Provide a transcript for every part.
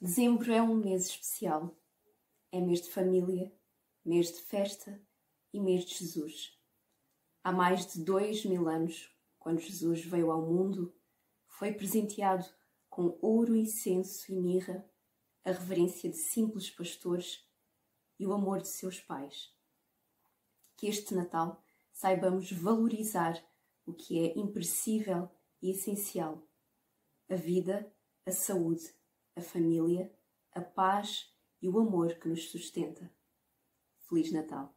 Dezembro é um mês especial. É mês de família, mês de festa e mês de Jesus. Há mais de dois mil anos, quando Jesus veio ao mundo, foi presenteado com ouro, incenso e mirra, a reverência de simples pastores e o amor de seus pais. Que este Natal saibamos valorizar o que é imperecível e essencial: a vida, a saúde a família, a paz e o amor que nos sustenta. Feliz Natal!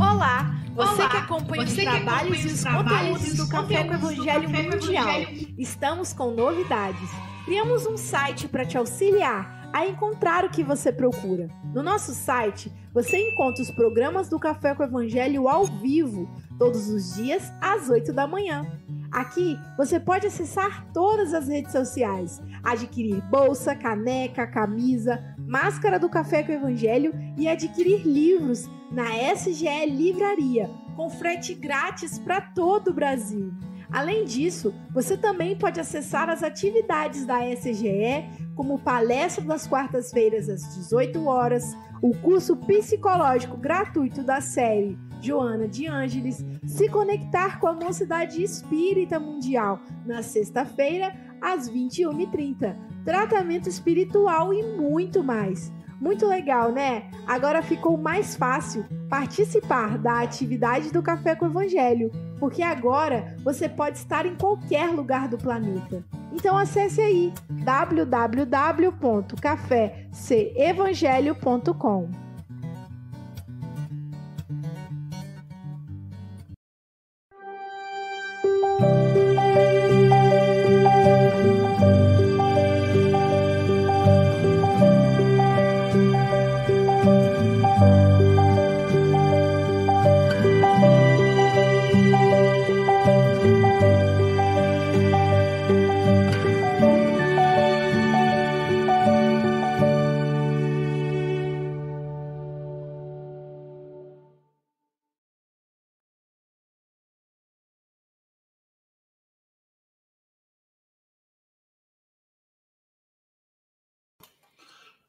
Olá, você que acompanha os trabalhos e os conteúdos do Café com Evangelho Mundial. Estamos com novidades. Criamos um site para te auxiliar a encontrar o que você procura. No nosso site, você encontra os programas do Café com Evangelho ao vivo, todos os dias às 8 da manhã. Aqui você pode acessar todas as redes sociais, adquirir bolsa, caneca, camisa, máscara do Café com Evangelho e adquirir livros na SGE Livraria, com frete grátis para todo o Brasil. Além disso, você também pode acessar as atividades da SGE, como palestra das quartas-feiras às 18 horas, o curso psicológico gratuito da série Joana de Ângeles, se conectar com a Mocidade Espírita Mundial na sexta-feira às 21h30, tratamento espiritual e muito mais. Muito legal, né? Agora ficou mais fácil participar da atividade do Café com Evangelho, porque agora você pode estar em qualquer lugar do planeta. Então acesse aí www.cafecevangelho.com.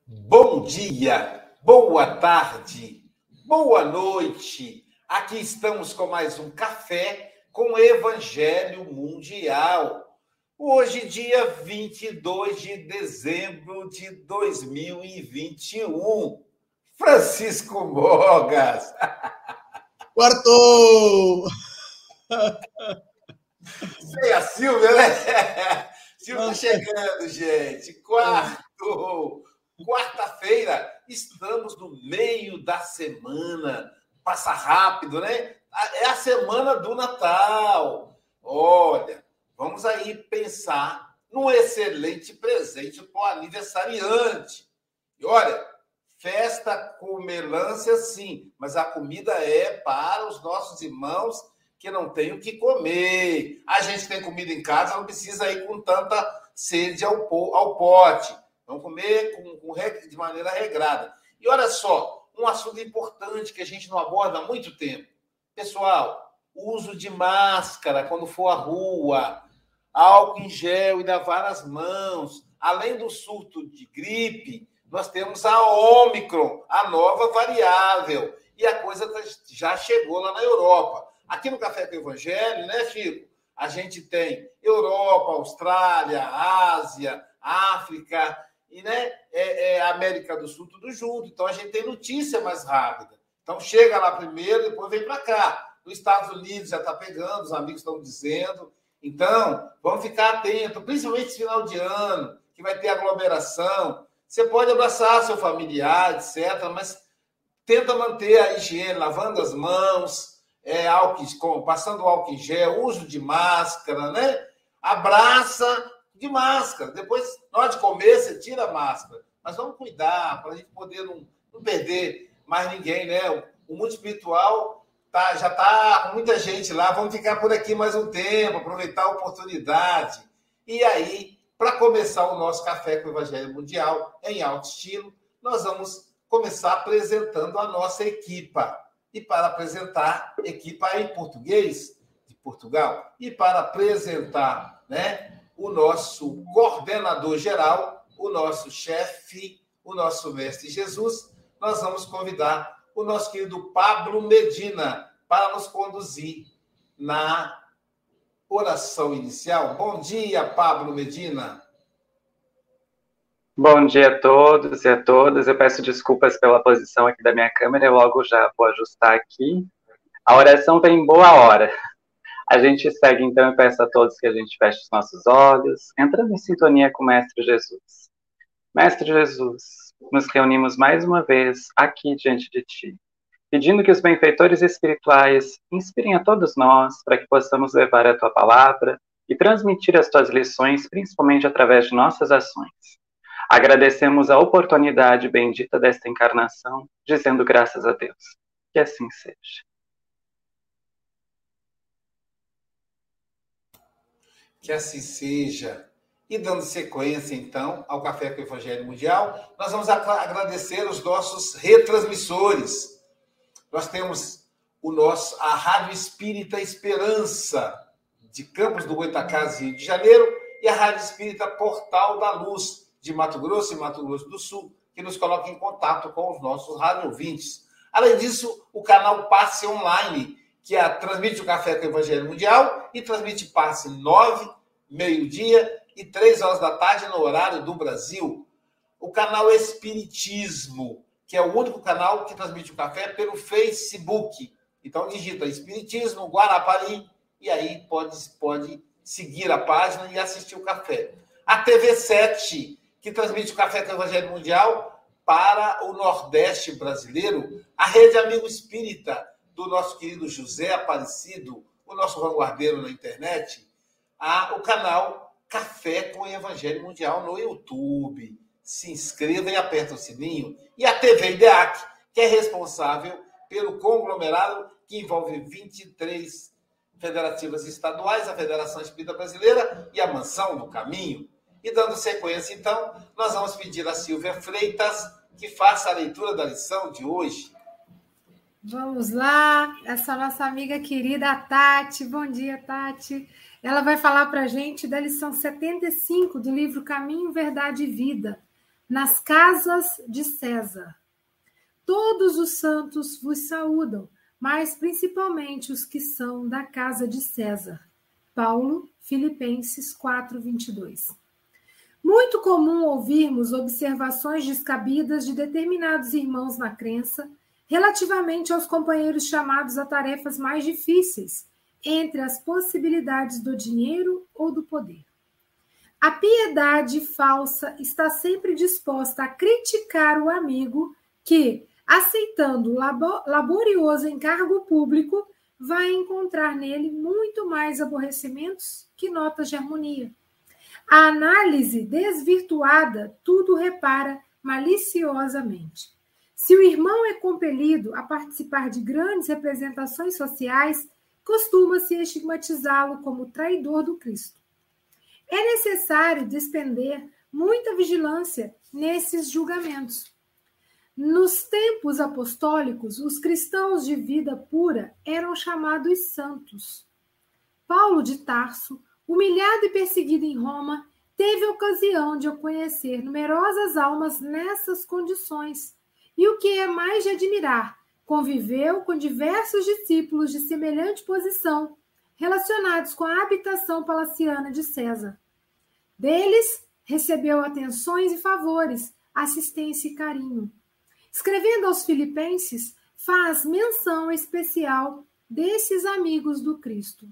Bom dia, boa tarde, boa noite. Aqui estamos com mais um café com Evangelho Mundial. Hoje, dia 22 de dezembro de 2021. Francisco Mogas. Quartou! Sem a Silvia, né? Silvia chegando, gente. Quarto! Quarta-feira, estamos no meio da semana. Passa rápido, né? É a semana do Natal. Olha, vamos aí pensar num excelente presente para o aniversariante. E olha, festa com melância, sim, mas a comida é para os nossos irmãos que não têm o que comer. A gente tem comida em casa, não precisa ir com tanta sede ao, ao pote. Vamos comer com, com, de maneira regrada. E olha só, um assunto importante que a gente não aborda há muito tempo. Pessoal, uso de máscara quando for à rua, álcool em gel e lavar as mãos. Além do surto de gripe, nós temos a Ômicron, a nova variável. E a coisa tá, já chegou lá na Europa. Aqui no Café com Evangelho, né, Chico? A gente tem Europa, Austrália, Ásia, África, e né, é, é América do Sul tudo junto. Então a gente tem notícia mais rápida. Então chega lá primeiro, depois vem para cá. Nos Estados Unidos já está pegando, os amigos estão dizendo. Então, vamos ficar atentos, principalmente esse final de ano, que vai ter aglomeração. Você pode abraçar seu familiar, etc., mas tenta manter a higiene, lavando as mãos, é, álcool, passando álcool em gel, uso de máscara, né? Abraça de máscara. Depois, na hora de comer, você tira a máscara. Mas vamos cuidar para a gente poder não, não, perder mais ninguém, né? O, o mundo espiritual tá, já está com muita gente lá. Vamos ficar por aqui mais um tempo, aproveitar a oportunidade. E aí, para começar o nosso café com o Evangelho Mundial em alto estilo, nós vamos começar apresentando a nossa equipa. E para apresentar equipa em português de Portugal e para apresentar, né, o nosso coordenador geral, o nosso chefe, o nosso mestre Jesus, nós vamos convidar o nosso querido Pablo Medina para nos conduzir na oração inicial. Bom dia, Pablo Medina. Bom dia a todos e a todas. Eu peço desculpas pela posição aqui da minha câmera, eu logo já vou ajustar aqui. A oração vem em boa hora. A gente segue então e peço a todos que a gente feche os nossos olhos, entrando em sintonia com o Mestre Jesus. Mestre Jesus, nos reunimos mais uma vez aqui diante de Ti, pedindo que os benfeitores espirituais inspirem a todos nós para que possamos levar a Tua palavra e transmitir as Tuas lições, principalmente através de nossas ações. Agradecemos a oportunidade bendita desta encarnação, dizendo graças a Deus. Que assim seja. Que assim seja. E dando sequência, então, ao Café com o Evangelho Mundial, nós vamos agradecer os nossos retransmissores. Nós temos o nosso, a Rádio Espírita Esperança, de Campos do Goitacazes, Rio de Janeiro, e a Rádio Espírita Portal da Luz, de Mato Grosso e Mato Grosso do Sul, que nos coloca em contato com os nossos rádio ouvintes. Além disso, o canal Passe Online, que transmite o Café com o Evangelho Mundial e transmite Passe 9, meio-dia e 3 horas da tarde no horário do Brasil. O canal Espiritismo, que é o único canal que transmite o café pelo Facebook. Então digita Espiritismo Guarapari e aí pode, pode seguir a página e assistir o café. A TV 7 que transmite o Café com o Evangelho Mundial para o Nordeste brasileiro, a Rede Amigo Espírita do nosso querido José Aparecido, o nosso vanguardeiro na internet, a, o canal Café com o Evangelho Mundial no YouTube. Se inscreva e aperta o sininho. E a TV IDEAC, que é responsável pelo conglomerado que envolve 23 federativas estaduais, a Federação Espírita Brasileira e a Mansão do Caminho. E dando sequência, então, nós vamos pedir a Silvia Freitas que faça a leitura da lição de hoje. Vamos lá, essa nossa amiga querida Tati. Bom dia, Tati. Ela vai falar para a gente da lição 75 do livro Caminho, Verdade e Vida, nas casas de César. Todos os santos vos saúdam, mas principalmente os que são da casa de César. Paulo, Filipenses 4, 22. Muito comum ouvirmos observações descabidas de determinados irmãos na crença relativamente aos companheiros chamados a tarefas mais difíceis, entre as possibilidades do dinheiro ou do poder. A piedade falsa está sempre disposta a criticar o amigo que, aceitando laborioso encargo público, vai encontrar nele muito mais aborrecimentos que notas de harmonia. A análise desvirtuada tudo repara maliciosamente. Se o irmão é compelido a participar de grandes representações sociais, costuma-se estigmatizá-lo como traidor do Cristo. É necessário despender muita vigilância nesses julgamentos. Nos tempos apostólicos, os cristãos de vida pura eram chamados santos. Paulo de Tarso Humilhado e perseguido em Roma, teve ocasião de conhecer numerosas almas nessas condições. E o que é mais de admirar, conviveu com diversos discípulos de semelhante posição, relacionados com a habitação palaciana de César. Deles, recebeu atenções e favores, assistência e carinho. Escrevendo aos Filipenses, faz menção especial desses amigos do Cristo.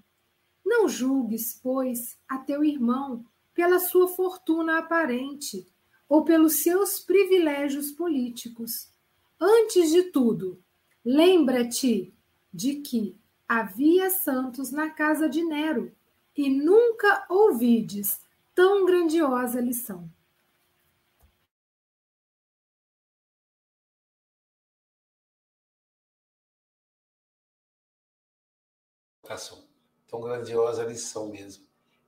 Não julgues, pois, a teu irmão pela sua fortuna aparente ou pelos seus privilégios políticos. Antes de tudo, lembra-te de que havia santos na casa de Nero e nunca ouvides tão grandiosa lição. Tão grandiosa lição mesmo.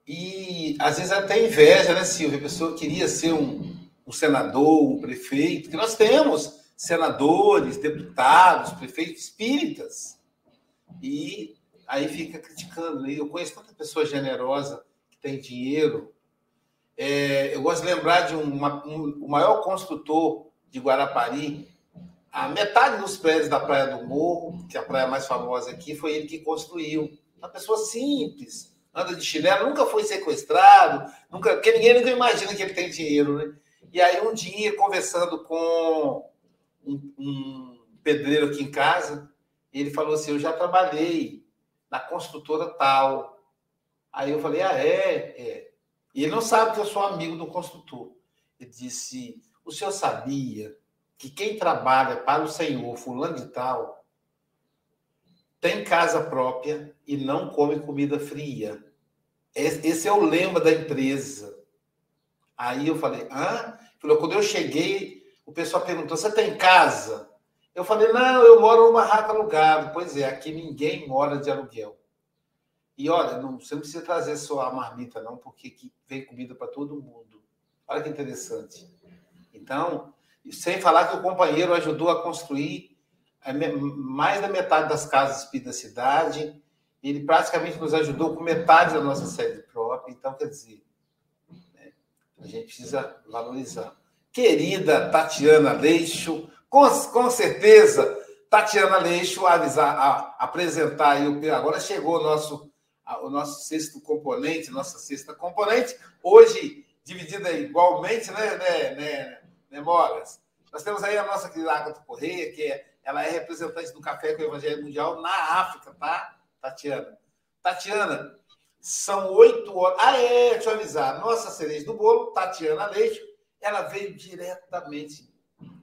E às vezes até inveja, né, Silvia? A pessoa queria ser um, um senador, um prefeito, que nós temos senadores, deputados, prefeitos espíritas. E aí fica criticando. Né? Eu conheço tanta pessoa generosa que tem dinheiro. É, eu gosto de lembrar de uma, um, o maior construtor de Guarapari. A metade dos prédios da Praia do Morro, que é a praia mais famosa aqui, foi ele que construiu. Uma pessoa simples, anda de chinelo, nunca foi sequestrado, nunca, porque ninguém nunca imagina que ele tem dinheiro, né? E aí um dia, conversando com um, um pedreiro aqui em casa, ele falou assim, eu já trabalhei na construtora tal. Aí eu falei, ah, é? É. E ele não sabe que eu sou amigo do construtor. Ele disse, o senhor sabia que quem trabalha para o senhor, fulano de tal, tem casa própria e não come comida fria. Esse é o lema da empresa. Aí eu falei, ah? Falou, quando eu cheguei, o pessoal perguntou, você tem casa? Eu falei, não, eu moro numa barraca alugada. Pois é, aqui ninguém mora de aluguel. E olha, não, você não precisa trazer só a marmita, não, porque aqui vem comida para todo mundo. Olha que interessante. Então, sem falar que o companheiro ajudou a construir mais da metade das casas da cidade, ele praticamente nos ajudou com metade da nossa sede própria. Então, quer dizer, né, a gente precisa valorizar. Querida Tatiana Leixo, com, com certeza, Tatiana Leixo avisar, a, apresentar aí o agora chegou o nosso o nosso sexto componente, nossa sexta componente, hoje dividida igualmente, né, né, né, né Moras? Nós temos aí a nossa querida Agatha Correia, que é, ela é representante do Café com o Evangelho Mundial na África, tá? Tatiana. Tatiana, são oito horas. Ah, é, deixa eu avisar. Nossa cereja do bolo, Tatiana Leite, ela veio diretamente.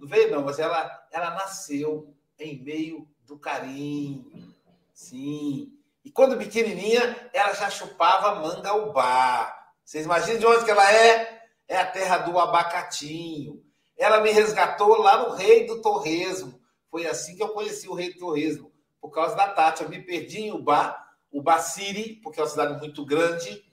Não veio, não, mas ela, ela nasceu em meio do carinho. Sim. E quando pequenininha, ela já chupava mangaubá. Vocês imaginam de onde que ela é? É a terra do abacatinho. Ela me resgatou lá no Rei do Torresmo. Foi assim que eu conheci o Rei do Torresmo por causa da Tati. Eu me perdi em Ubá, Ubaciri, porque é uma cidade muito grande,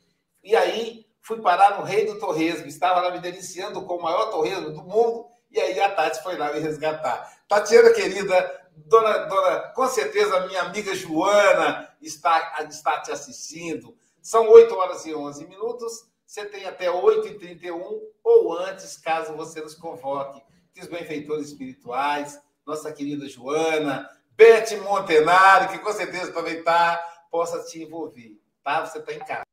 e aí fui parar no Rei do Torresmo. Estava lá me deliciando com o maior torresmo do mundo, e aí a Tati foi lá me resgatar. Tatiana, querida, dona, dona, com certeza minha amiga Joana está, está te assistindo. São 8 horas e 11 minutos. Você tem até 8h31 ou antes, caso você nos convoque. Que os benfeitores espirituais, nossa querida Joana, Bete Montenaro, que com certeza também está, possa te envolver. Tá? Você está em casa.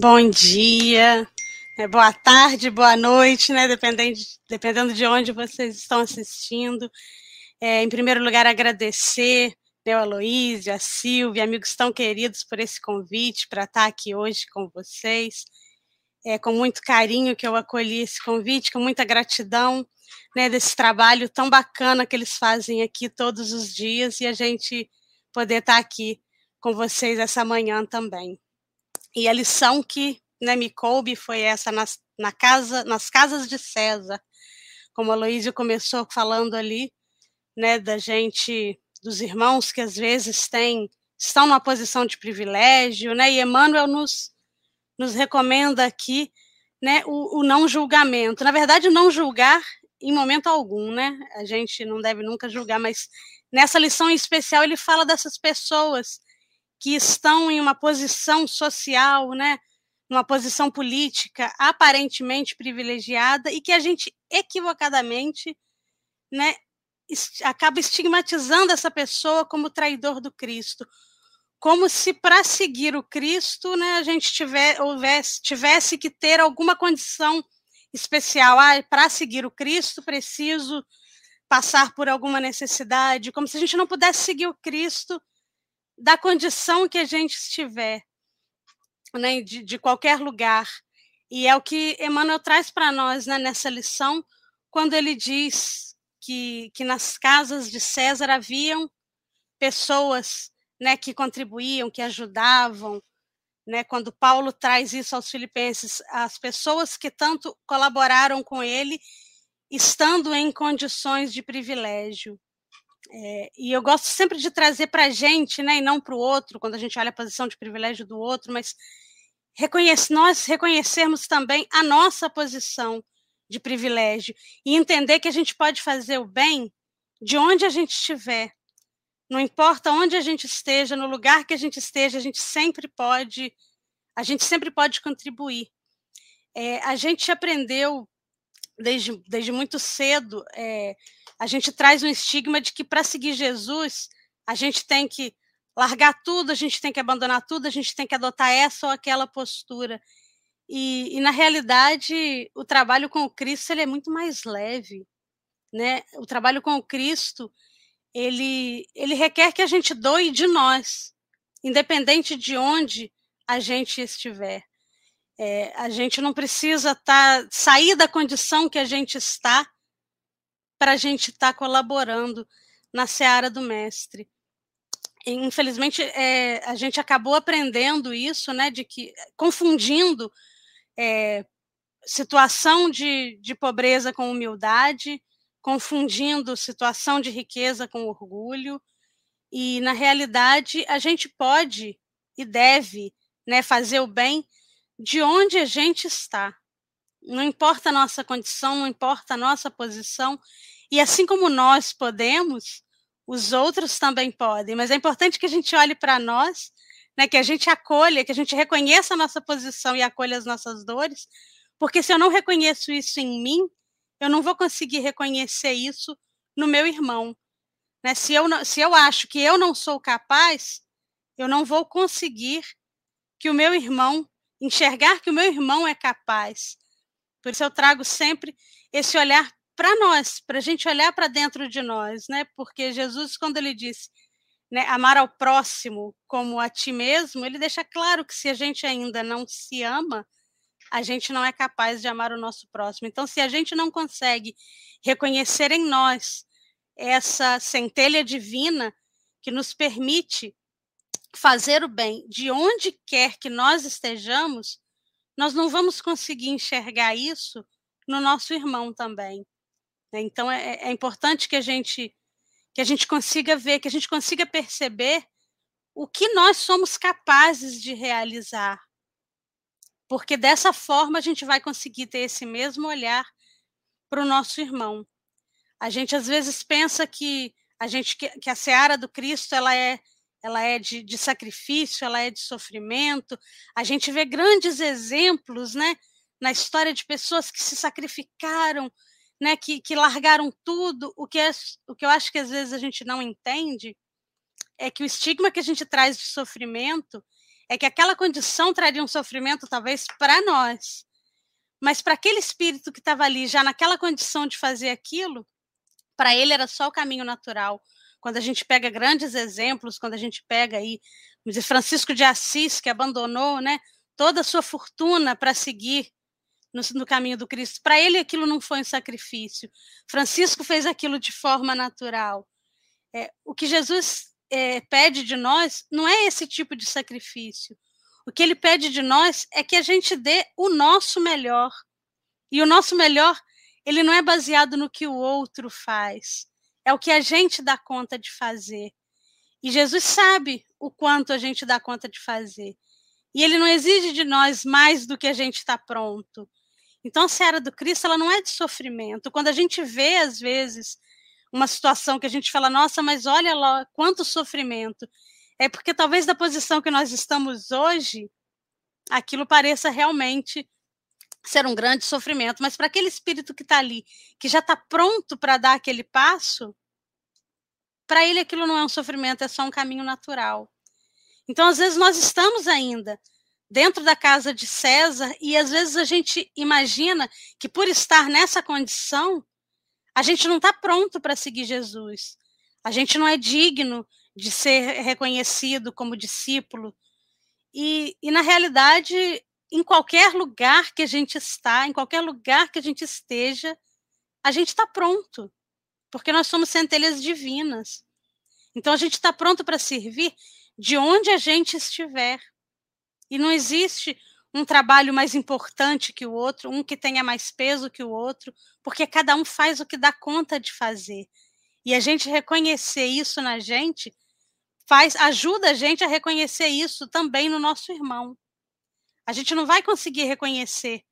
Bom dia, né? boa tarde, boa noite, né? Dependendo, dependendo de onde vocês estão assistindo. É, em primeiro lugar, agradecer né, a Aloísio, a Silvia, amigos tão queridos por esse convite para estar aqui hoje com vocês. É com muito carinho que eu acolhi esse convite, com muita gratidão né, desse trabalho tão bacana que eles fazem aqui todos os dias e a gente poder estar aqui com vocês essa manhã também. E a lição que né, me coube foi essa nas, na casa, nas casas de César, como a Luísa começou falando ali, né, da gente, dos irmãos que às vezes têm, estão numa posição de privilégio, né, e Emmanuel nos, nos recomenda aqui né, o, o não julgamento. Na verdade, não julgar em momento algum, né? A gente não deve nunca julgar, mas nessa lição em especial ele fala dessas pessoas que estão em uma posição social, né? Uma posição política aparentemente privilegiada e que a gente equivocadamente, né? Acaba estigmatizando essa pessoa como traidor do Cristo, como se para seguir o Cristo, né, a gente tiver, houvesse, tivesse que ter alguma condição especial. Ah, para seguir o Cristo, preciso passar por alguma necessidade, como se a gente não pudesse seguir o Cristo da condição que a gente estiver, né, de, de qualquer lugar. E é o que Emmanuel traz para nós né, nessa lição, quando ele diz que, que nas casas de César haviam pessoas né, que contribuíam, que ajudavam, né, quando Paulo traz isso aos filipenses, as pessoas que tanto colaboraram com ele, estando em condições de privilégio. É, e eu gosto sempre de trazer para a gente, né, e não para o outro, quando a gente olha a posição de privilégio do outro, mas reconhece, nós reconhecermos também a nossa posição de privilégio e entender que a gente pode fazer o bem de onde a gente estiver. Não importa onde a gente esteja, no lugar que a gente esteja, a gente sempre pode, a gente sempre pode contribuir. É, a gente aprendeu desde, desde muito cedo, é, a gente traz um estigma de que para seguir Jesus a gente tem que largar tudo, a gente tem que abandonar tudo, a gente tem que adotar essa ou aquela postura. E, e, na realidade, o trabalho com o Cristo ele é muito mais leve, né? O trabalho com o Cristo ele ele requer que a gente doe de nós, independente de onde a gente estiver. É, a gente não precisa tá, sair da condição que a gente está para a gente estar tá colaborando na seara do mestre. Infelizmente, é, a gente acabou aprendendo isso, né, de que confundindo é, situação de, de pobreza com humildade, confundindo situação de riqueza com orgulho, e na realidade a gente pode e deve né, fazer o bem de onde a gente está. Não importa a nossa condição, não importa a nossa posição, e assim como nós podemos, os outros também podem, mas é importante que a gente olhe para nós né, que a gente acolha, que a gente reconheça a nossa posição e acolha as nossas dores, porque se eu não reconheço isso em mim, eu não vou conseguir reconhecer isso no meu irmão. Né? Se, eu não, se eu acho que eu não sou capaz, eu não vou conseguir que o meu irmão, enxergar que o meu irmão é capaz. Por isso eu trago sempre esse olhar para nós, para a gente olhar para dentro de nós, né? Porque Jesus, quando ele disse né, amar ao próximo como a ti mesmo, ele deixa claro que se a gente ainda não se ama, a gente não é capaz de amar o nosso próximo. Então, se a gente não consegue reconhecer em nós essa centelha divina que nos permite fazer o bem de onde quer que nós estejamos, nós não vamos conseguir enxergar isso no nosso irmão também. Né. Então, é, é importante que a gente que a gente consiga ver, que a gente consiga perceber o que nós somos capazes de realizar. Porque dessa forma a gente vai conseguir ter esse mesmo olhar para o nosso irmão. A gente às vezes pensa que a gente que, que a seara do Cristo ela é ela é de, de sacrifício, ela é de sofrimento. A gente vê grandes exemplos, né, na história de pessoas que se sacrificaram né, que, que largaram tudo, o que, é, o que eu acho que às vezes a gente não entende é que o estigma que a gente traz de sofrimento é que aquela condição traria um sofrimento talvez para nós, mas para aquele espírito que estava ali já naquela condição de fazer aquilo, para ele era só o caminho natural. Quando a gente pega grandes exemplos, quando a gente pega aí, Francisco de Assis, que abandonou né, toda a sua fortuna para seguir no, no caminho do Cristo. Para ele, aquilo não foi um sacrifício. Francisco fez aquilo de forma natural. É, o que Jesus é, pede de nós não é esse tipo de sacrifício. O que ele pede de nós é que a gente dê o nosso melhor. E o nosso melhor, ele não é baseado no que o outro faz. É o que a gente dá conta de fazer. E Jesus sabe o quanto a gente dá conta de fazer. E ele não exige de nós mais do que a gente está pronto. Então, a seara do Cristo, ela não é de sofrimento. Quando a gente vê, às vezes, uma situação que a gente fala, nossa, mas olha lá quanto sofrimento. É porque talvez da posição que nós estamos hoje, aquilo pareça realmente ser um grande sofrimento. Mas para aquele espírito que está ali, que já está pronto para dar aquele passo, para ele aquilo não é um sofrimento, é só um caminho natural. Então, às vezes, nós estamos ainda dentro da casa de César e às vezes a gente imagina que por estar nessa condição, a gente não está pronto para seguir Jesus. A gente não é digno de ser reconhecido como discípulo. E, e na realidade, em qualquer lugar que a gente está, em qualquer lugar que a gente esteja, a gente está pronto, porque nós somos centelhas divinas. Então a gente está pronto para servir de onde a gente estiver. E não existe um trabalho mais importante que o outro, um que tenha mais peso que o outro, porque cada um faz o que dá conta de fazer. E a gente reconhecer isso na gente faz ajuda a gente a reconhecer isso também no nosso irmão. A gente não vai conseguir reconhecer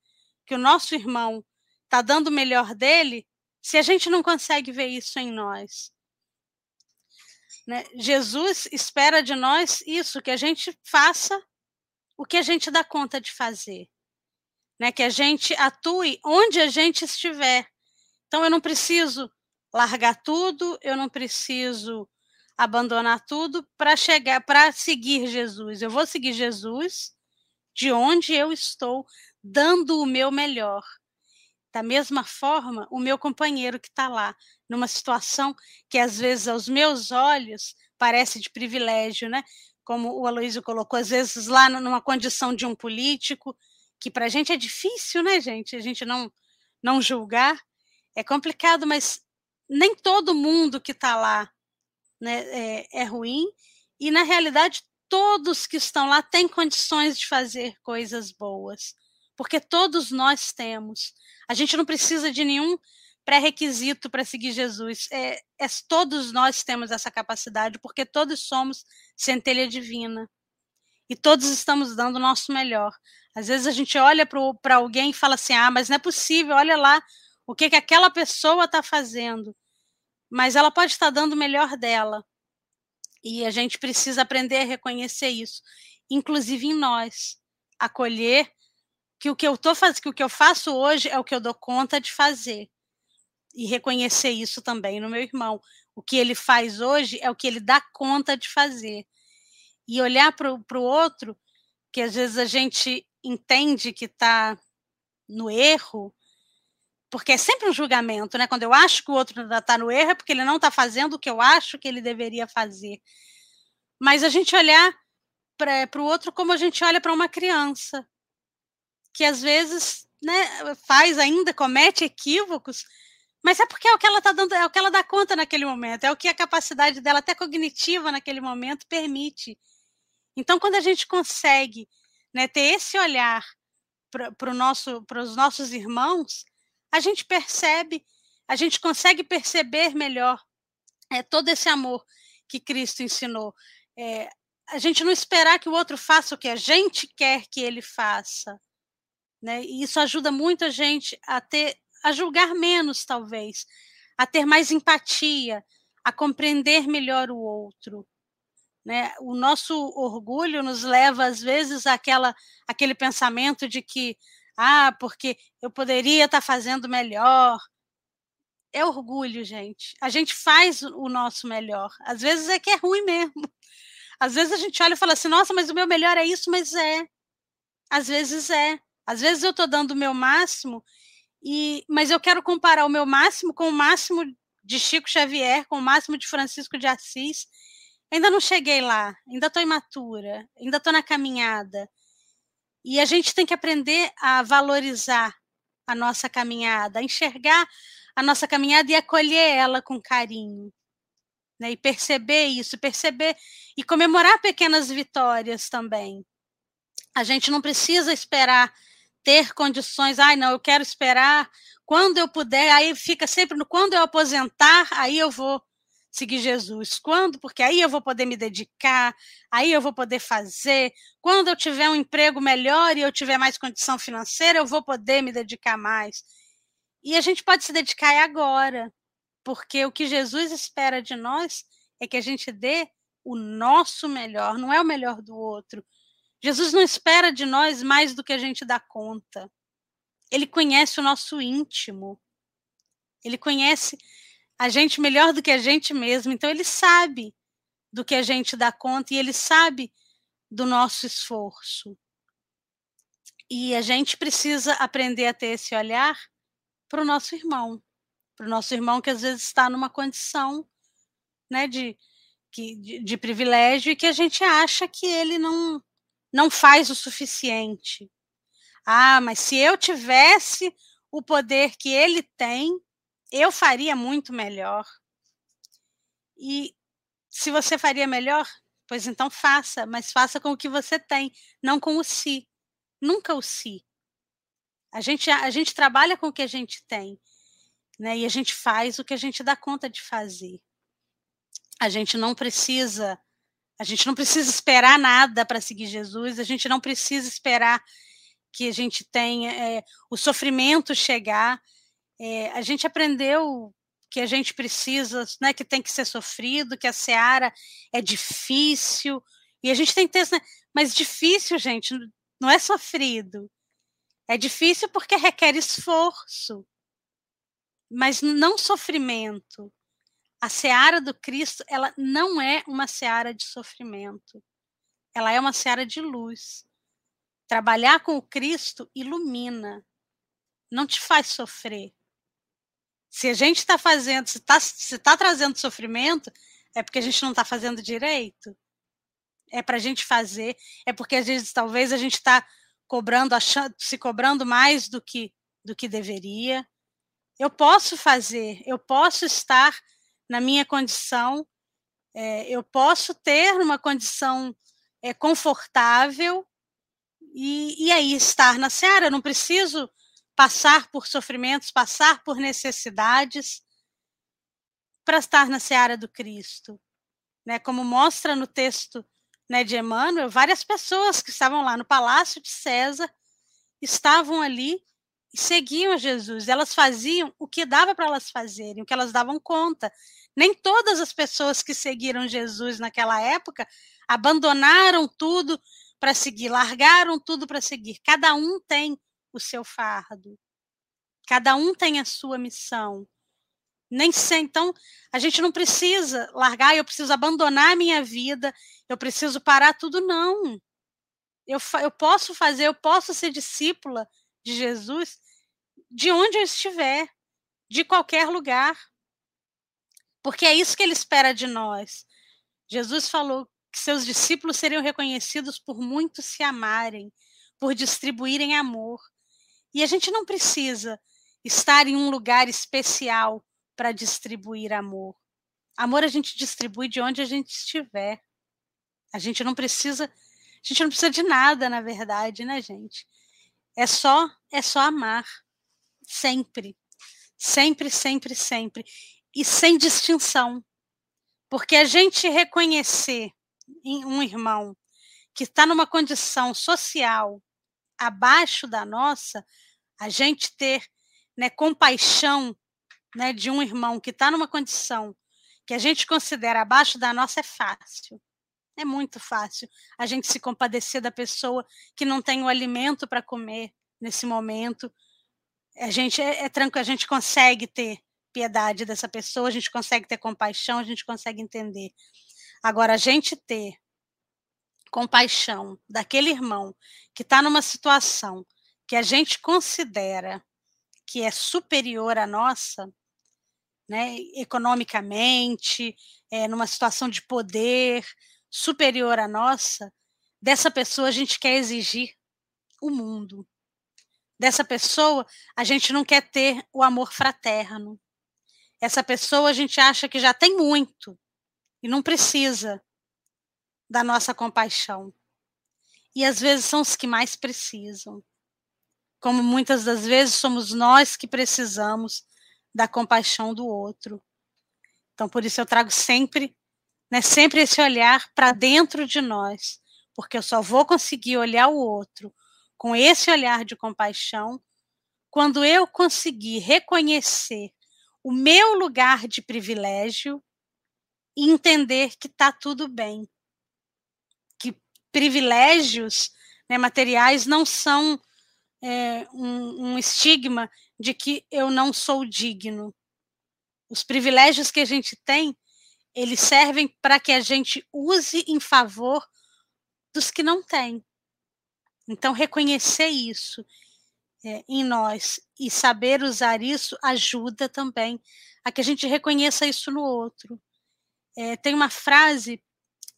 que o nosso irmão está dando o melhor dele se a gente não consegue ver isso em nós. Né? Jesus espera de nós isso, que a gente faça o que a gente dá conta de fazer. Né? Que a gente atue onde a gente estiver. Então, eu não preciso largar tudo, eu não preciso abandonar tudo para chegar, para seguir Jesus. Eu vou seguir Jesus de onde eu estou, dando o meu melhor. Da mesma forma, o meu companheiro que está lá, numa situação que às vezes aos meus olhos parece de privilégio, né? Como o Aloysio colocou, às vezes lá numa condição de um político, que para a gente é difícil, né, gente? A gente não, não julgar. É complicado, mas nem todo mundo que está lá né, é, é ruim. E, na realidade, todos que estão lá têm condições de fazer coisas boas porque todos nós temos. A gente não precisa de nenhum pré-requisito para seguir Jesus. É, é, todos nós temos essa capacidade, porque todos somos centelha divina. E todos estamos dando o nosso melhor. Às vezes a gente olha para alguém e fala assim: ah, mas não é possível, olha lá o que, que aquela pessoa está fazendo. Mas ela pode estar dando o melhor dela. E a gente precisa aprender a reconhecer isso, inclusive em nós. Acolher que o que eu tô fazendo, que o que eu faço hoje é o que eu dou conta de fazer. E reconhecer isso também no meu irmão. O que ele faz hoje é o que ele dá conta de fazer. E olhar para o outro, que às vezes a gente entende que está no erro, porque é sempre um julgamento, né? Quando eu acho que o outro está no erro, é porque ele não está fazendo o que eu acho que ele deveria fazer. Mas a gente olhar para o outro como a gente olha para uma criança que às vezes né, faz ainda, comete equívocos, mas é porque é o que ela está dando, é o que ela dá conta naquele momento, é o que a capacidade dela, até cognitiva naquele momento, permite. Então, quando a gente consegue né, ter esse olhar para nosso, os nossos irmãos, a gente percebe, a gente consegue perceber melhor é, todo esse amor que Cristo ensinou. É, a gente não esperar que o outro faça o que a gente quer que ele faça, né? E isso ajuda muito a gente a ter, a julgar menos, talvez, a ter mais empatia, a compreender melhor o outro. Né? O nosso orgulho nos leva, às vezes, àquela, àquele pensamento de que, ah, porque eu poderia estar fazendo melhor. É orgulho, gente. A gente faz o nosso melhor. Às vezes é que é ruim mesmo. Às vezes a gente olha e fala assim, nossa, mas o meu melhor é isso, mas é. Às vezes é. Às vezes eu estou dando o meu máximo, e, mas eu quero comparar o meu máximo com o máximo de Chico Xavier, com o máximo de Francisco de Assis. Ainda não cheguei lá, ainda estou imatura, ainda estou na caminhada. E a gente tem que aprender a valorizar a nossa caminhada, a enxergar a nossa caminhada e acolher ela com carinho. Né? E perceber isso, perceber e comemorar pequenas vitórias também. A gente não precisa esperar ter condições, ai, não, eu quero esperar quando eu puder, aí fica sempre no quando eu aposentar, aí eu vou seguir Jesus. Quando? Porque aí eu vou poder me dedicar, aí eu vou poder fazer. Quando eu tiver um emprego melhor e eu tiver mais condição financeira, eu vou poder me dedicar mais. E a gente pode se dedicar agora, porque o que Jesus espera de nós é que a gente dê o nosso melhor, não é o melhor do outro, Jesus não espera de nós mais do que a gente dá conta. Ele conhece o nosso íntimo. Ele conhece a gente melhor do que a gente mesmo. Então, ele sabe do que a gente dá conta e ele sabe do nosso esforço. E a gente precisa aprender a ter esse olhar para o nosso irmão, para o nosso irmão que às vezes está numa condição né, de, de, de privilégio e que a gente acha que ele não, não faz o suficiente. Ah, mas se eu tivesse o poder que ele tem, eu faria muito melhor. E se você faria melhor, pois então faça, mas faça com o que você tem, não com o si. Nunca o si. A gente, a gente trabalha com o que a gente tem, né? E a gente faz o que a gente dá conta de fazer. A gente não precisa A gente não precisa esperar nada para seguir Jesus, a gente não precisa esperar que a gente tenha é, o sofrimento chegar. É, a gente aprendeu que a gente precisa, né, que tem que ser sofrido, que a seara é difícil, e a gente tem que ter, mas difícil, gente, não é sofrido. É difícil porque requer esforço, mas não sofrimento. A seara do Cristo, ela não é uma seara de sofrimento. Ela é uma seara de luz. Trabalhar com o Cristo ilumina, não te faz sofrer. Se a gente está fazendo, se está tá trazendo sofrimento, é porque a gente não está fazendo direito. É para a gente fazer, é porque às vezes talvez a gente está cobrando, achando, se cobrando mais do que do que deveria. Eu posso fazer, eu posso estar na minha condição, é, eu posso ter uma condição é, confortável e, e aí estar na seara. Eu não preciso passar por sofrimentos, passar por necessidades para estar na seara do Cristo. Né? Como mostra no texto né, de Emmanuel, várias pessoas que estavam lá no palácio de César estavam ali seguiam Jesus. Elas faziam o que dava para elas fazerem, o que elas davam conta. Nem todas as pessoas que seguiram Jesus naquela época abandonaram tudo para seguir, largaram tudo para seguir. Cada um tem o seu fardo. Cada um tem a sua missão. Nem sei, então a gente não precisa largar, eu preciso abandonar a minha vida, eu preciso parar tudo, não. Eu, eu posso fazer, eu posso ser discípula de Jesus de onde eu estiver, de qualquer lugar. Porque é isso que ele espera de nós. Jesus falou que seus discípulos seriam reconhecidos por muitos se amarem, por distribuírem amor. E a gente não precisa estar em um lugar especial para distribuir amor. Amor a gente distribui de onde a gente estiver. A gente não precisa, a gente não precisa de nada, na verdade, né, gente? É só, é só amar. Sempre. Sempre, sempre, sempre. E sem distinção. Porque a gente reconhecer em um irmão que está numa condição social abaixo da nossa, a gente ter né, compaixão né, de um irmão que está numa condição que a gente considera abaixo da nossa é fácil. É muito fácil a gente se compadecer da pessoa que não tem o alimento para comer nesse momento. A gente é, é tranquilo, a gente consegue ter piedade dessa pessoa, a gente consegue ter compaixão, a gente consegue entender. Agora, a gente ter compaixão daquele irmão que está numa situação que a gente considera que é superior à nossa, né, economicamente, é, numa situação de poder superior à nossa, dessa pessoa a gente quer exigir o mundo. Dessa pessoa a gente não quer ter o amor fraterno. Essa pessoa a gente acha que já tem muito e não precisa da nossa compaixão. E às vezes são os que mais precisam. Como muitas das vezes somos nós que precisamos da compaixão do outro. Então, por isso eu trago sempre, né, sempre esse olhar para dentro de nós, porque eu só vou conseguir olhar o outro com esse olhar de compaixão quando eu conseguir reconhecer o meu lugar de privilégio e entender que está tudo bem, privilégios né, materiais não são é, um, um estigma de que eu não sou digno. Os privilégios que a gente tem, eles servem para que a gente use em favor dos que não têm. Então, reconhecer isso é, em nós e saber usar isso ajuda também a que a gente reconheça isso no outro. É, tem uma frase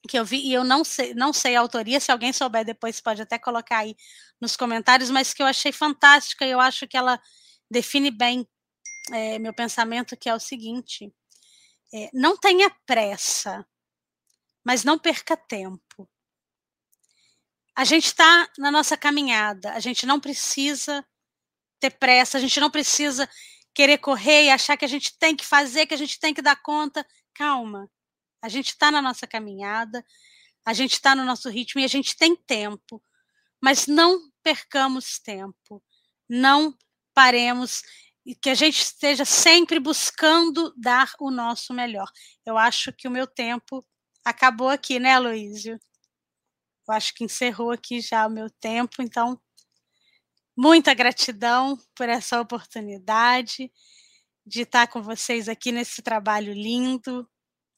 que eu vi, e eu não sei, não sei a autoria, se alguém souber depois pode até colocar aí nos comentários, mas que eu achei fantástica e eu acho que ela define bem é, meu pensamento, que é o seguinte: é, não tenha pressa, mas não perca tempo. A gente está na nossa caminhada, a gente não precisa ter pressa, a gente não precisa querer correr e achar que a gente tem que fazer, que a gente tem que dar conta. Calma a gente está na nossa caminhada, A gente está no nosso ritmo e a gente tem tempo, mas não percamos tempo, não paremos e que a gente esteja sempre buscando dar o nosso melhor. Eu acho que o meu tempo acabou aqui, né, Aloísio? Eu acho que encerrou aqui já o meu tempo, então muita gratidão por essa oportunidade de estar com vocês aqui nesse trabalho lindo.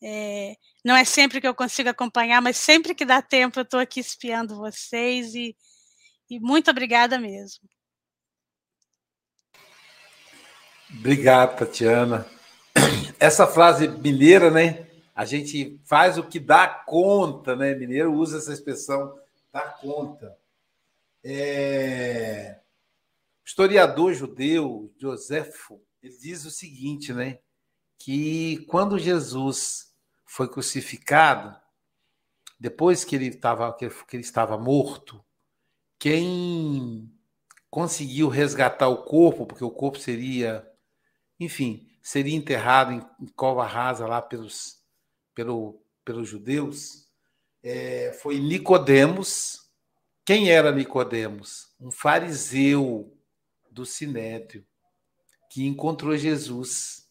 É, não é sempre que eu consigo acompanhar, mas sempre que dá tempo eu estou aqui espiando vocês e, e muito obrigada mesmo. Obrigado, Tatiana. Essa frase mineira, né? A gente faz o que dá conta, né? Mineiro usa essa expressão, dá conta. É... O historiador judeu, Josefo, ele diz o seguinte, né? Que quando Jesus foi crucificado, depois que ele estava, que ele estava morto, quem conseguiu resgatar o corpo, porque o corpo seria enfim, seria enterrado em, em cova rasa lá pelos, pelo, pelos judeus, é, foi Nicodemos. Quem era Nicodemos? Um fariseu do Sinédrio que encontrou Jesus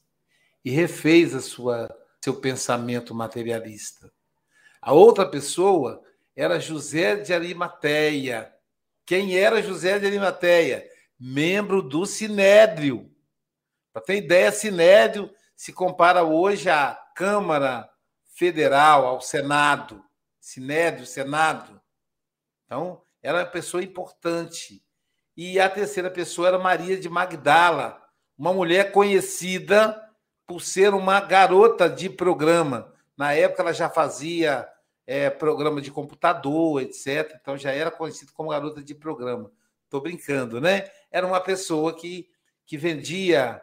e refez a sua seu pensamento materialista. A outra pessoa era José de Arimateia. Quem era José de Arimateia? Membro do Sinédrio. Para ter ideia, Sinédio se compara hoje à Câmara Federal, ao Senado. Sinédio, Senado. Então, era uma pessoa importante. E a terceira pessoa era Maria de Magdala, uma mulher conhecida por ser uma garota de programa. Na época, ela já fazia é, programa de computador, etc. Então, já era conhecida como garota de programa. Estou brincando, né? Era uma pessoa que, que vendia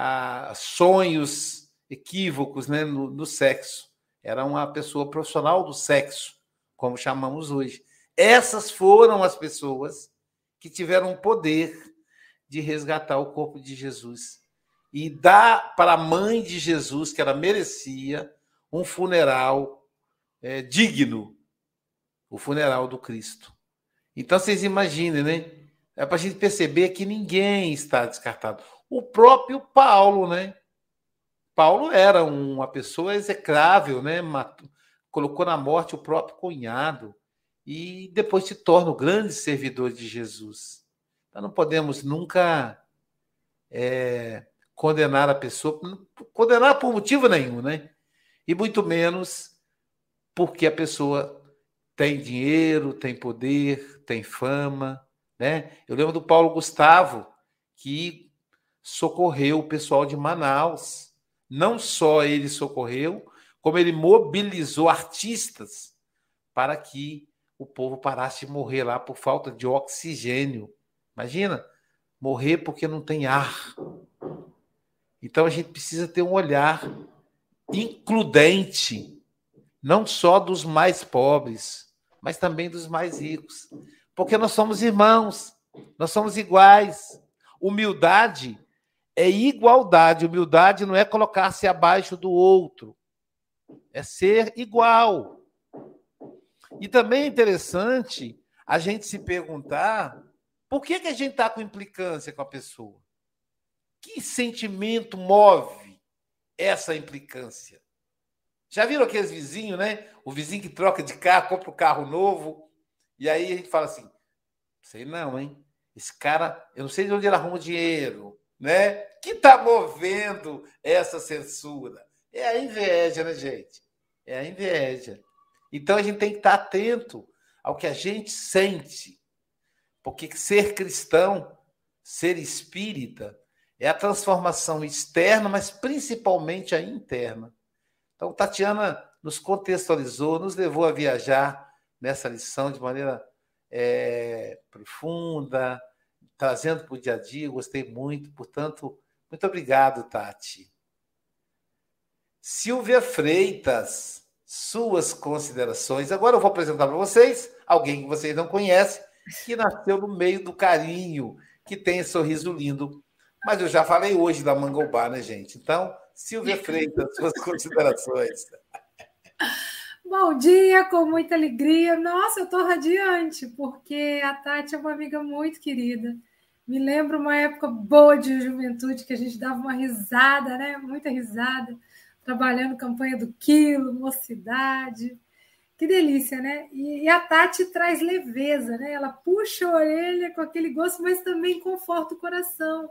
a sonhos equívocos né, no, no sexo. Era uma pessoa profissional do sexo, como chamamos hoje. Essas foram as pessoas que tiveram o poder de resgatar o corpo de Jesus e dar para a mãe de Jesus, que ela merecia, um funeral é, digno o funeral do Cristo. Então vocês imaginem, né? É para a gente perceber que ninguém está descartado o próprio Paulo, né? Paulo era uma pessoa execrável, né? Matou, colocou na morte o próprio cunhado e depois se torna o grande servidor de Jesus. Então não podemos nunca é, condenar a pessoa, condenar por motivo nenhum, né? E muito menos porque a pessoa tem dinheiro, tem poder, tem fama, né? Eu lembro do Paulo Gustavo que socorreu o pessoal de Manaus. Não só ele socorreu, como ele mobilizou artistas para que o povo parasse de morrer lá por falta de oxigênio. Imagina, morrer porque não tem ar. Então a gente precisa ter um olhar includente, não só dos mais pobres, mas também dos mais ricos. Porque nós somos irmãos, nós somos iguais. Humildade é igualdade. Humildade não é colocar-se abaixo do outro, é ser igual. E também é interessante a gente se perguntar por que, que a gente está com implicância com a pessoa? Que sentimento move essa implicância? Já viram aqueles vizinhos, né? O vizinho que troca de carro, compra um carro novo, e aí a gente fala assim: sei não, hein? Esse cara, eu não sei de onde ele arruma dinheiro, né? Que está movendo essa censura? É a inveja, né, gente? É a inveja. Então a gente tem que estar atento ao que a gente sente. Porque ser cristão, ser espírita, é a transformação externa, mas principalmente a interna. Então, Tatiana nos contextualizou, nos levou a viajar nessa lição de maneira é, profunda, trazendo para o dia a dia. Gostei muito, portanto, muito obrigado, Tati. Silvia Freitas, suas considerações. Agora eu vou apresentar para vocês alguém que vocês não conhecem, que nasceu no meio do carinho, que tem esse sorriso lindo. Mas eu já falei hoje da Mangobá, né, gente? Então, Silvia Freitas, suas considerações. Bom dia, com muita alegria. Nossa, eu estou radiante, porque a Tati é uma amiga muito querida. Me lembro uma época boa de juventude que a gente dava uma risada, né? Muita risada, trabalhando campanha do quilo, mocidade. Que delícia, né? E, e a Tati traz leveza, né? Ela puxa a orelha com aquele gosto, mas também conforta o coração.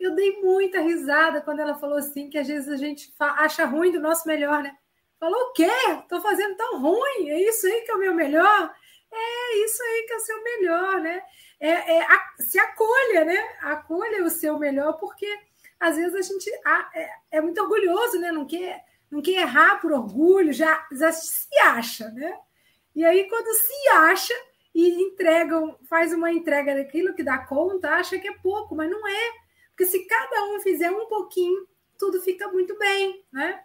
Eu dei muita risada quando ela falou assim, que às vezes a gente acha ruim do nosso melhor, né? Falou o quê? Estou fazendo tão ruim? É isso aí que é o meu melhor? É isso aí que é o seu melhor, né? É, é a, se acolha, né? Acolha o seu melhor, porque às vezes a gente é, é, muito orgulhoso, né? Não quer, não quer errar por orgulho, já, já se acha, né? E aí, quando se acha e entregam, faz uma entrega daquilo que dá conta, acha que é pouco, mas não é. Porque se cada um fizer um pouquinho, tudo fica muito bem, né?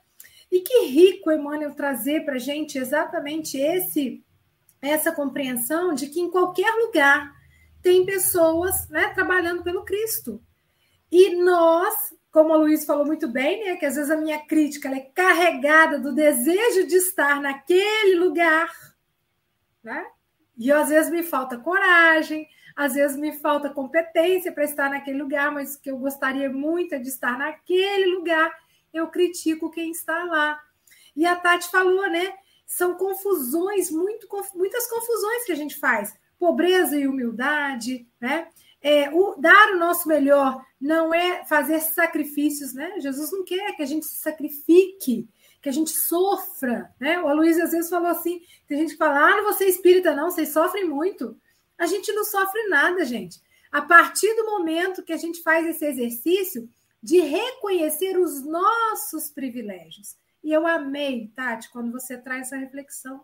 E que rico, Emmanuel, trazer para a gente exatamente esse essa compreensão de que em qualquer lugar tem pessoas né, trabalhando pelo Cristo. E nós, como a Luiz falou muito bem, né, que às vezes a minha crítica é carregada do desejo de estar naquele lugar, né? E às vezes me falta coragem, às vezes me falta competência para estar naquele lugar, mas que eu gostaria muito é de estar naquele lugar eu critico quem está lá. E a Tati falou, né? São confusões, muito, muitas confusões que a gente faz. Pobreza e humildade, né? É, o, dar o nosso melhor não é fazer sacrifícios, né? Jesus não quer que a gente se sacrifique, que a gente sofra, né? O Aloysio às vezes falou assim, tem gente que fala, ah, não vou ser espírita não, vocês sofrem muito. A gente não sofre nada, gente. A partir do momento que a gente faz esse exercício, de reconhecer os nossos privilégios. E eu amei, Tati, quando você traz essa reflexão.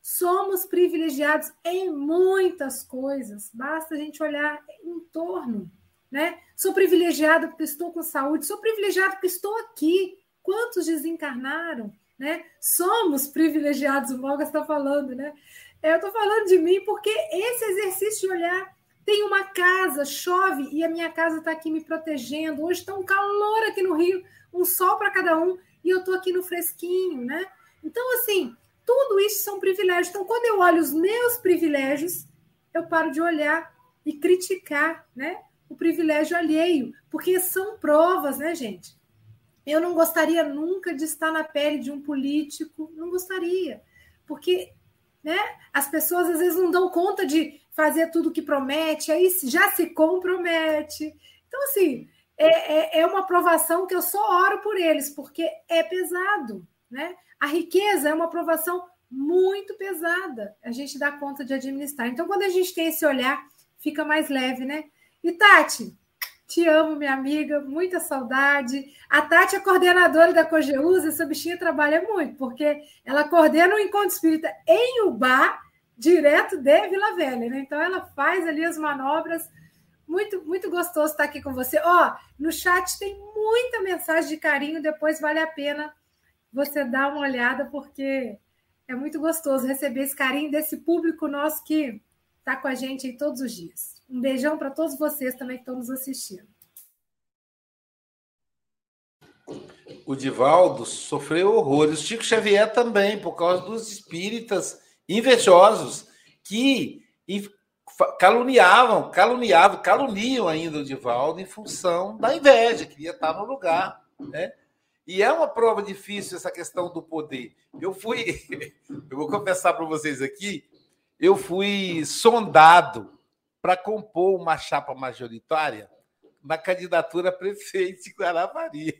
Somos privilegiados em muitas coisas, basta a gente olhar em torno. Né? Sou privilegiado porque estou com saúde, sou privilegiado porque estou aqui. Quantos desencarnaram? Né? Somos privilegiados, o Moga está falando, né? Eu estou falando de mim porque esse exercício de olhar tem uma casa, chove e a minha casa está aqui me protegendo. Hoje está um calor aqui no Rio, um sol para cada um, e eu estou aqui no fresquinho, né? Então, assim, tudo isso são privilégios. Então, quando eu olho os meus privilégios, eu paro de olhar e criticar, né? O privilégio alheio, porque são provas, né, gente? Eu não gostaria nunca de estar na pele de um político, não gostaria, porque né, as pessoas às vezes não dão conta de fazer tudo que promete, aí já se compromete. Então, assim, é, é, é uma aprovação que eu só oro por eles, porque é pesado, né? A riqueza é uma aprovação muito pesada, a gente dá conta de administrar. Então, quando a gente tem esse olhar, fica mais leve, né? E Tati, te amo, minha amiga, muita saudade. A Tati é coordenadora da Cogeusa, essa bichinha trabalha muito, porque ela coordena o encontro espírita em Ubá direto de Vila Velha, né? Então ela faz ali as manobras. Muito, muito gostoso estar aqui com você. Ó, no chat tem muita mensagem de carinho, depois vale a pena você dar uma olhada, porque é muito gostoso receber esse carinho desse público nosso que está com a gente aí todos os dias. Um beijão para todos vocês também que estão nos assistindo. O Divaldo sofreu horrores. Chico Xavier também, por causa dos espíritas invejosos que caluniavam, caluniavam, caluniam ainda o Divaldo em função da inveja, queria estar no lugar, né? E é uma prova difícil essa questão do poder. Eu fui, eu vou confessar para vocês aqui, eu fui sondado para compor uma chapa majoritária na candidatura a prefeito de Guaravaria.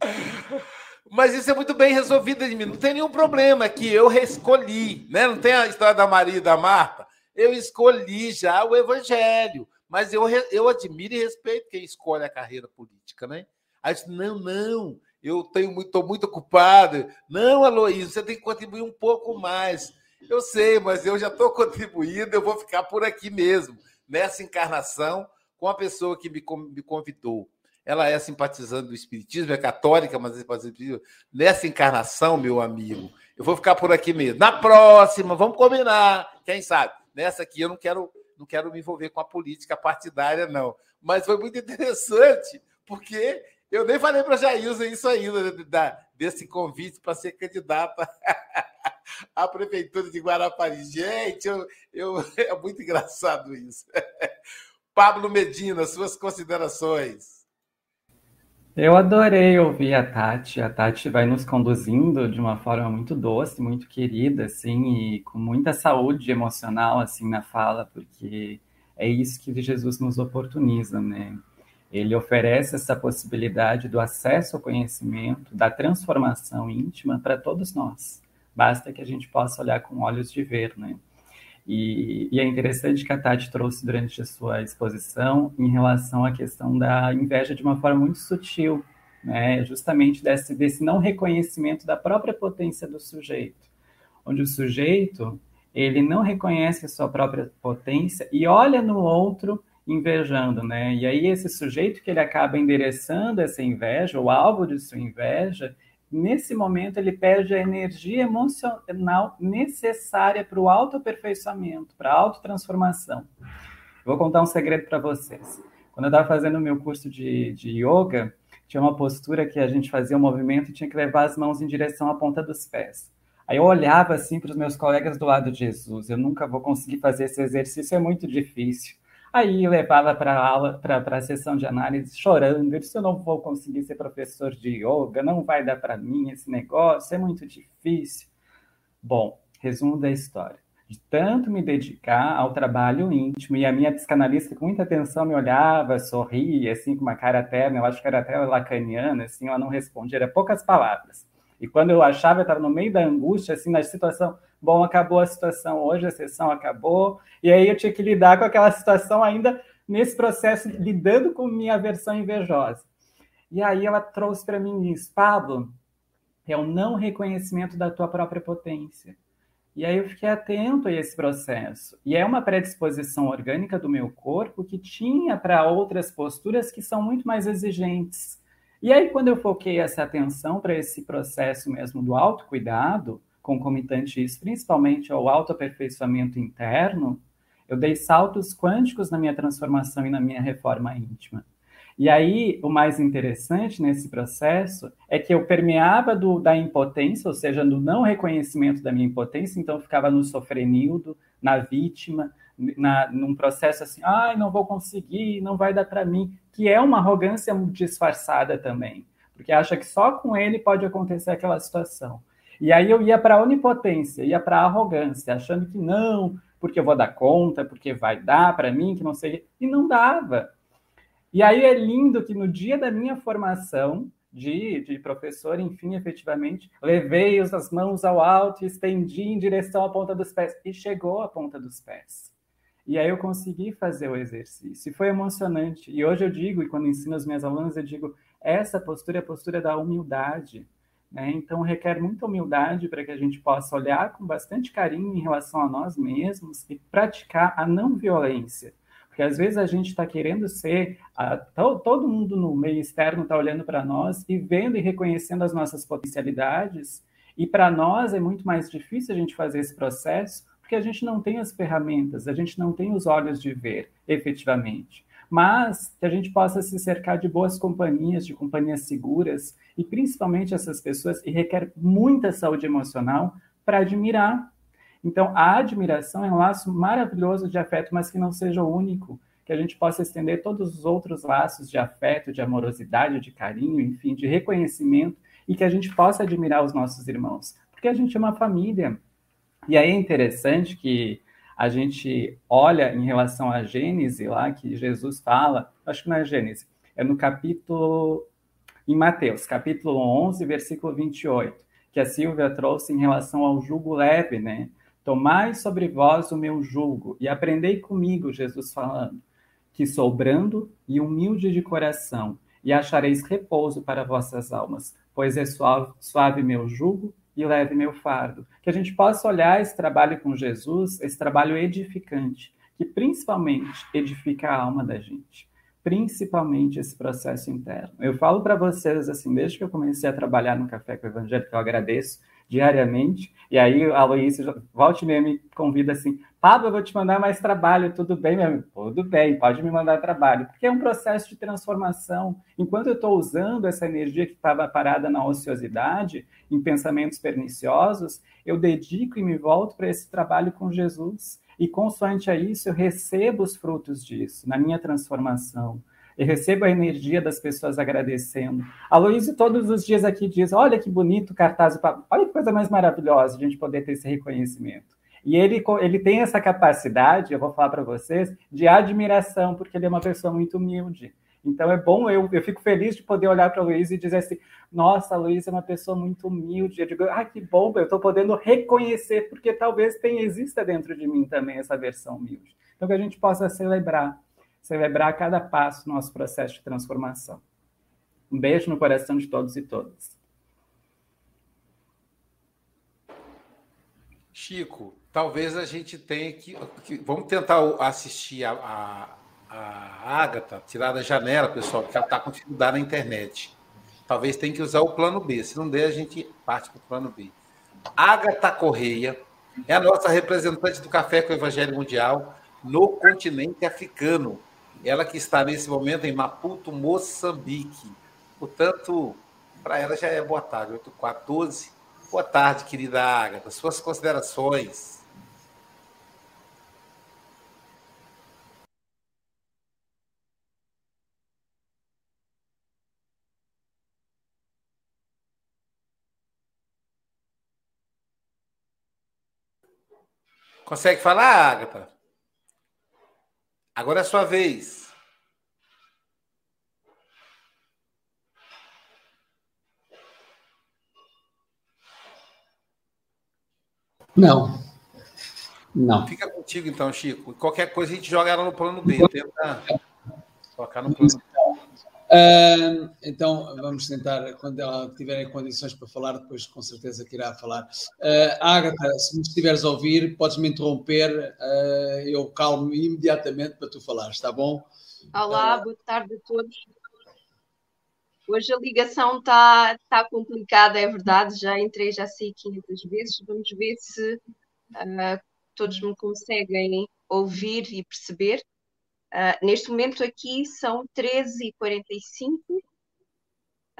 Mas isso é muito bem resolvido mim. Não tem nenhum problema é que eu escolhi, né? Não tem a história da Maria e da Marta. Eu escolhi já o evangelho. Mas eu, eu admiro e respeito quem escolhe a carreira política, né? Aí disse, não, não, eu tenho muito, estou muito ocupado. Não, Aloysio, você tem que contribuir um pouco mais. Eu sei, mas eu já estou contribuindo, eu vou ficar por aqui mesmo, nessa encarnação, com a pessoa que me, me convidou ela é simpatizante do Espiritismo, é católica, mas é simpatizante. Nessa encarnação, meu amigo, eu vou ficar por aqui mesmo. Na próxima, vamos combinar, quem sabe? Nessa aqui eu não quero, não quero me envolver com a política partidária, não. Mas foi muito interessante, porque Eu nem falei para a Jailza isso ainda, né, da, desse convite para ser candidata à Prefeitura de Guarapari. Gente, eu, eu, é muito engraçado isso. Pablo Medina, suas considerações. Eu adorei ouvir a Tati. A Tati vai nos conduzindo de uma forma muito doce, muito querida, assim, e com muita saúde emocional, assim, na fala, porque é isso que Jesus nos oportuniza, né? Ele oferece essa possibilidade do acesso ao conhecimento, da transformação íntima para todos nós. Basta que a gente possa olhar com olhos de ver, né? E, e, é interessante que a Tati trouxe durante a sua exposição em relação à questão da inveja de uma forma muito sutil, né? justamente desse, desse não reconhecimento da própria potência do sujeito, onde o sujeito ele não reconhece a sua própria potência e olha no outro invejando, né? E aí esse sujeito que ele acaba endereçando essa inveja, o alvo de sua inveja, nesse momento ele perde a energia emocional necessária para o autoaperfeiçoamento, para a autotransformação. Vou contar um segredo para vocês. Quando eu estava fazendo o meu curso de, de yoga, tinha uma postura que a gente fazia um movimento e tinha que levar as mãos em direção à ponta dos pés. Aí eu olhava assim para os meus colegas do lado de Jesus, eu nunca vou conseguir fazer esse exercício, é muito difícil. Aí levava para a aula, para a sessão de análise, chorando. Eu disse: Eu não vou conseguir ser professor de yoga, não vai dar para mim esse negócio, é muito difícil. Bom, resumo da história. De tanto me dedicar ao trabalho íntimo, e a minha psicanalista, com muita atenção, me olhava, sorria, assim, com uma cara terna, eu acho que era até lacaniana, assim, ela não respondia, era poucas palavras. E quando eu achava, eu estava no meio da angústia, assim, na situação, bom, acabou a situação hoje, a sessão acabou, e aí eu tinha que lidar com aquela situação ainda nesse processo, lidando com minha versão invejosa. E aí ela trouxe para mim isso, Pablo, é o não reconhecimento da tua própria potência. E aí eu fiquei atento a esse processo. E é uma predisposição orgânica do meu corpo que tinha para outras posturas que são muito mais exigentes. E aí, quando eu foquei essa atenção para esse processo mesmo do autocuidado, concomitante isso, principalmente ao autoaperfeiçoamento interno, eu dei saltos quânticos na minha transformação e na minha reforma íntima. E aí, o mais interessante nesse processo é que eu permeava do, da impotência, ou seja, do não reconhecimento da minha impotência, então ficava no sofrenildo, na vítima, na, num processo assim, ai, não vou conseguir, não vai dar para mim, que é uma arrogância disfarçada também, porque acha que só com ele pode acontecer aquela situação. E aí eu ia para a onipotência, ia para a arrogância, achando que não, porque eu vou dar conta, porque vai dar para mim, que não sei, e não dava. E aí é lindo que no dia da minha formação de, de professor, enfim, efetivamente, levei as mãos ao alto estendi em direção à ponta dos pés, e chegou à ponta dos pés. E aí eu consegui fazer o exercício. E foi emocionante. E hoje eu digo, e quando ensino as minhas alunas, eu digo, essa postura é a postura da humildade. Né? Então requer muita humildade para que a gente possa olhar com bastante carinho em relação a nós mesmos e praticar a não violência. Porque às vezes a gente está querendo ser, a, to, todo mundo no meio externo está olhando para nós e vendo e reconhecendo as nossas potencialidades, e para nós é muito mais difícil a gente fazer esse processo porque a gente não tem as ferramentas, a gente não tem os olhos de ver efetivamente. Mas que a gente possa se cercar de boas companhias, de companhias seguras, e principalmente essas pessoas, e requer muita saúde emocional para admirar. Então, a admiração é um laço maravilhoso de afeto, mas que não seja o único, que a gente possa estender todos os outros laços de afeto, de amorosidade, de carinho, enfim, de reconhecimento, e que a gente possa admirar os nossos irmãos, porque a gente é uma família, e aí é interessante que a gente olha em relação à Gênese lá, que Jesus fala, acho que não é Gênese, é no capítulo, em Mateus, capítulo 11, versículo 28, que a Silvia trouxe em relação ao jugo leve, né? Tomai sobre vós o meu jugo e aprendei comigo, Jesus falando, que sou brando e humilde de coração, e achareis repouso para vossas almas, pois é suave, suave meu jugo e leve meu fardo. Que a gente possa olhar esse trabalho com Jesus, esse trabalho edificante, que principalmente edifica a alma da gente, principalmente esse processo interno. Eu falo para vocês assim, desde que eu comecei a trabalhar no Café com o Evangelho, que eu agradeço diariamente. E aí a Luísa, volte e me convida assim, Pablo, eu vou te mandar mais trabalho, tudo bem, meu amigo? Tudo bem, pode me mandar trabalho, porque é um processo de transformação. Enquanto eu estou usando essa energia que estava parada na ociosidade, em pensamentos perniciosos, eu dedico e me volto para esse trabalho com Jesus. E consoante a isso, eu recebo os frutos disso, na minha transformação. Eu recebo a energia das pessoas agradecendo. A Luísa todos os dias aqui diz: Olha que bonito o cartaz. Olha que coisa mais maravilhosa a gente poder ter esse reconhecimento. E ele, ele tem essa capacidade, eu vou falar para vocês, de admiração, porque ele é uma pessoa muito humilde. Então é bom, eu, eu fico feliz de poder olhar para a Luísa e dizer assim: nossa, a Luísa é uma pessoa muito humilde. Eu digo, ah, que bom, eu estou podendo reconhecer, porque talvez tenha, exista dentro de mim também essa versão humilde. Então que a gente possa celebrar, celebrar cada passo nosso processo de transformação. Um beijo no coração de todos e todas. Chico, talvez a gente tenha que. que vamos tentar assistir a, a, a Agatha, tirar da janela, pessoal, porque ela está com dificuldade na internet. Talvez tenha que usar o plano B. Se não der, a gente parte para o plano B. Agatha Correia é a nossa representante do Café com o Evangelho Mundial no continente africano. Ela que está nesse momento em Maputo, Moçambique. Portanto, para ela já é boa tarde, 8h14. Boa tarde, querida Agatha. Suas considerações. Consegue falar, Agatha? Agora é a sua vez. Não. Não. Fica contigo então, Chico. Qualquer coisa a gente joga ela no plano B. Tenta colocar no plano B. Uh, então, vamos tentar, quando ela tiver em condições para falar, depois com certeza que irá falar. Uh, Agatha, se me estiveres a ouvir, podes me interromper, uh, eu calmo imediatamente para tu falares, está bom? Olá, boa tarde a todos. Hoje a ligação está tá complicada, é verdade, já entrei, já sei 500 vezes. Vamos ver se todos me conseguem ouvir e perceber. Uh, neste momento aqui são 13h45,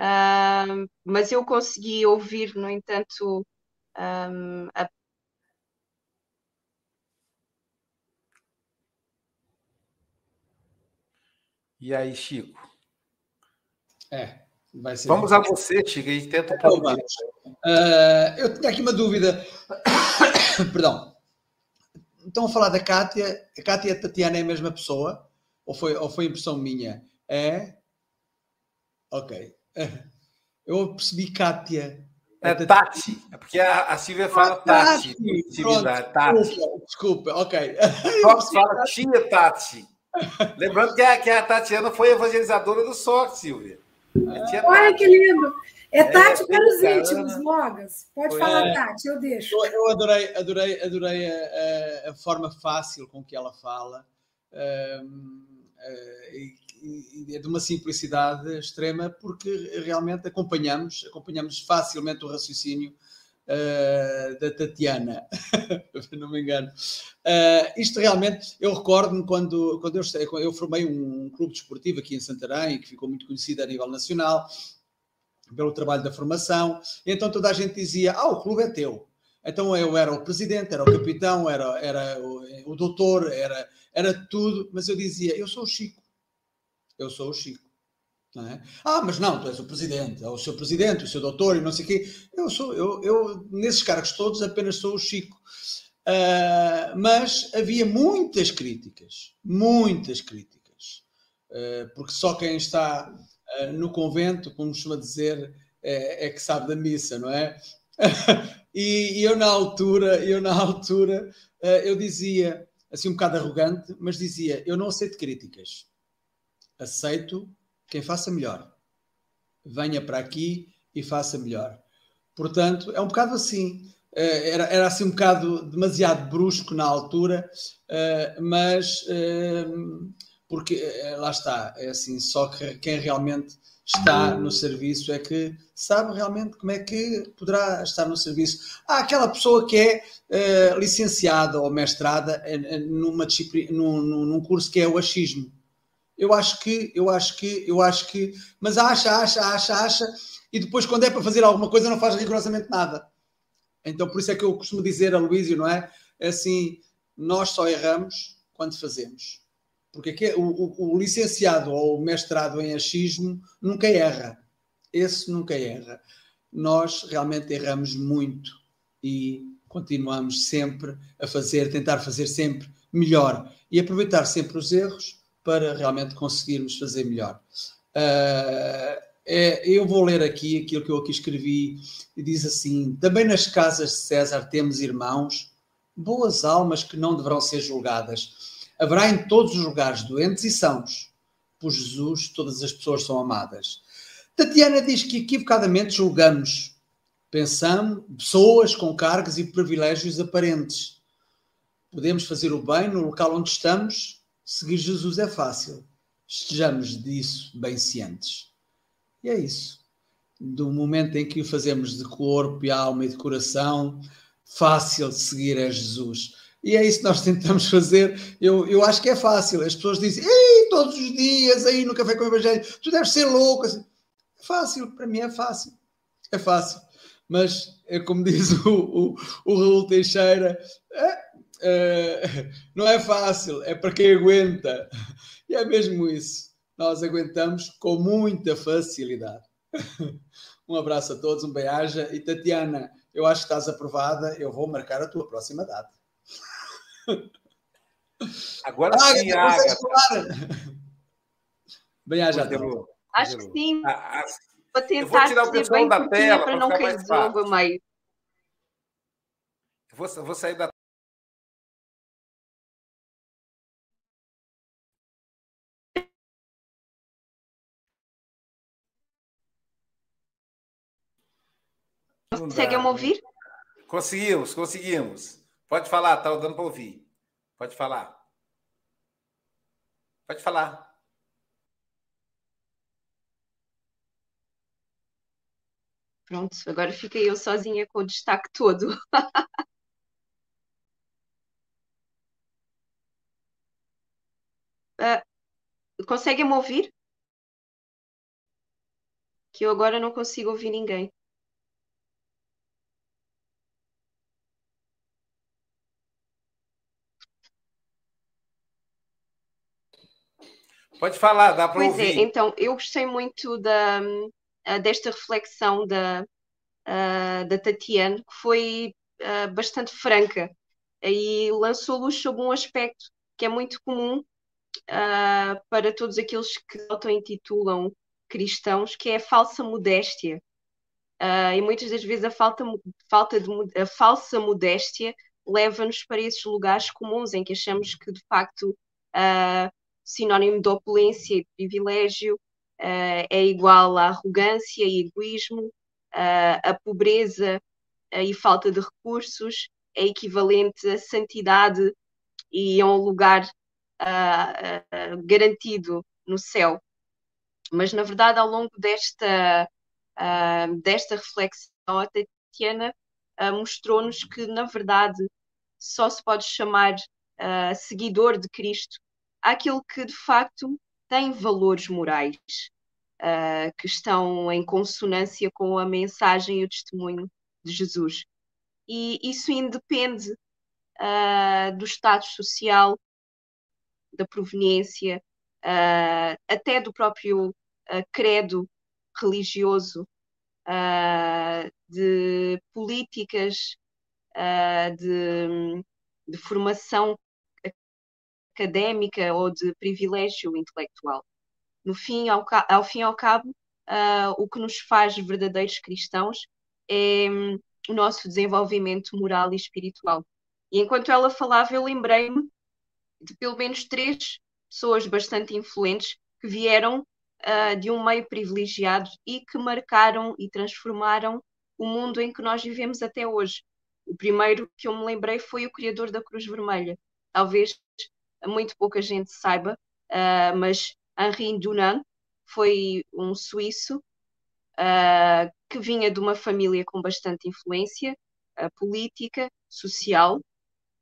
uh, mas eu consegui ouvir, no entanto, um, a E aí, Chico? É, vai ser. Vamos a você, Chico, gente tenta um pouco. Uh, eu tenho aqui uma dúvida. Perdão. Estão a falar da Kátia. A Kátia e a Tatiana é a mesma pessoa? Ou foi, ou foi impressão minha? É? Ok. Eu percebi Kátia. É Tati, é porque a, a Silvia fala ah, Tati. Tati. Pronto, Tati. Desculpa, desculpa, ok. Só fala tia Tati. Lembrando que a, que a Tatiana foi evangelizadora do SOC, Silvia. Olha que lindo! É Tati é, para os íntimos, Mogas. Pode foi, falar, é, Tati, eu deixo. Eu, adorei, adorei, adorei a, a, forma fácil com que ela fala. Um, uh, e, e, é de uma simplicidade extrema, porque realmente acompanhamos, acompanhamos facilmente o raciocínio uh, da Tatiana, não me engano. Uh, isto realmente, eu recordo-me quando, quando eu, eu formei um clube desportivo aqui em Santarém, que ficou muito conhecido a nível nacional, pelo trabalho da formação, então toda a gente dizia: Ah, o clube é teu. Então eu era o presidente, era o capitão, era, era o, o doutor, era, era tudo, mas eu dizia: Eu sou o Chico. Eu sou o Chico. É? Ah, mas não, tu és o presidente, é o seu presidente, o seu doutor e não sei o quê. Eu sou, eu, eu nesses cargos todos apenas sou o Chico. Uh, mas havia muitas críticas, muitas críticas, uh, porque só quem está uh, no convento, como costuma dizer, é, é, que sabe da missa, não é? e, eu na altura, eu na altura, eu dizia, assim um bocado arrogante, mas dizia, eu não aceito críticas, aceito quem faça melhor. Venha para aqui e faça melhor. Portanto, é um bocado assim. Eh, era, era assim um bocado demasiado brusco na altura, mas porque lá está, é assim, só que quem realmente está no serviço é que sabe realmente como é que poderá estar no serviço. Há aquela pessoa que é uh, licenciada ou mestrada numa num, num curso que é o achismo. Eu acho que, eu acho que, eu acho que, mas acha, acha, acha, acha, e depois quando é para fazer alguma coisa não faz rigorosamente nada. Então por isso é que eu costumo dizer a Luísio, não é? É assim, nós só erramos quando fazemos. Porque aqui, o, o, o, licenciado ou o mestrado em achismo nunca erra. Esse nunca erra. Nós realmente erramos muito e continuamos sempre a fazer, tentar fazer sempre melhor e aproveitar sempre os erros para realmente conseguirmos fazer melhor. Uh, é, eu vou ler aqui aquilo que eu aqui escrevi e diz assim: também nas casas de César temos irmãos, boas almas que não deverão ser julgadas Haverá em todos os lugares doentes e sãos. Por Jesus, todas as pessoas são amadas. Tatiana diz que equivocadamente julgamos, pensamos, pessoas com cargos e privilégios aparentes. Podemos fazer o bem no local onde estamos, seguir Jesus é fácil. Estejamos disso bem cientes. E é isso. Do momento em que o fazemos de corpo e alma e de coração, fácil de seguir é Jesus e é isso que nós tentamos fazer. Eu, eu acho que é fácil. As pessoas dizem, Ei, todos os dias aí no Café com o Evangelho, tu deves ser louco. Assim. É fácil, para mim é fácil. É fácil. Mas é como diz o, o, o Raul Teixeira, é, é, não é fácil, é para quem aguenta. E é mesmo isso. Nós aguentamos com muita facilidade. Um abraço a todos, um beijo. E Tatiana, eu acho que estás aprovada. Eu vou marcar a tua próxima data. Agora ah, sim, Agatha. Bem, a Acho que sim. Ah, ah, vou tentar vou tirar o pessoal da tela para não cair jogo mais. Vou, vou sair da Conseguem me ouvir? Conseguimos, conseguimos. Pode falar, tá dando para ouvir. Pode falar. Pode falar. Pronto, agora fiquei eu sozinha com o destaque todo. uh, conseguem me ouvir? Que eu agora não consigo ouvir ninguém. Pode falar, dá para ouvir. Pois é, então, eu gostei muito da, ah, desta reflexão da, uh, da Tatiana, que foi uh, bastante franca e lançou luz sobre um aspecto que é muito comum uh, para todos aqueles que auto-intitulam cristãos, que é a falsa modéstia. e muitas das vezes a, falta, falta de, a falsa modéstia leva-nos para esses lugares comuns em que achamos que de facto uh, sinónimo de opulência e privilégio, uh, é igual à arrogância e egoísmo, uh, a pobreza uh, e falta de recursos é equivalente a santidade e a um lugar garantido no céu. Mas, na verdade, ao longo desta, desta reflexão, a Tatiana mostrou-nos que, na verdade, só se pode chamar seguidor de Cristo àquilo que de facto tem valores morais uh, que estão em consonância com a mensagem e o testemunho de Jesus. E isso independe uh, do status social, da proveniência, uh, até do próprio credo religioso, de políticas de, de formação académica ou de privilégio intelectual. No fim, ao, ao fim e ao cabo, uh, o que nos faz verdadeiros cristãos é um, o nosso desenvolvimento moral e espiritual. E enquanto ela falava, eu lembrei-me de pelo menos três pessoas bastante influentes que vieram uh, de um meio privilegiado e que marcaram e transformaram o mundo em que nós vivemos até hoje. O primeiro que eu me lembrei foi o criador da Cruz Vermelha. Talvez muito pouca gente saiba, uh, mas Henri Dunant foi um suíço uh, que vinha de uma família com bastante influência uh, política, social,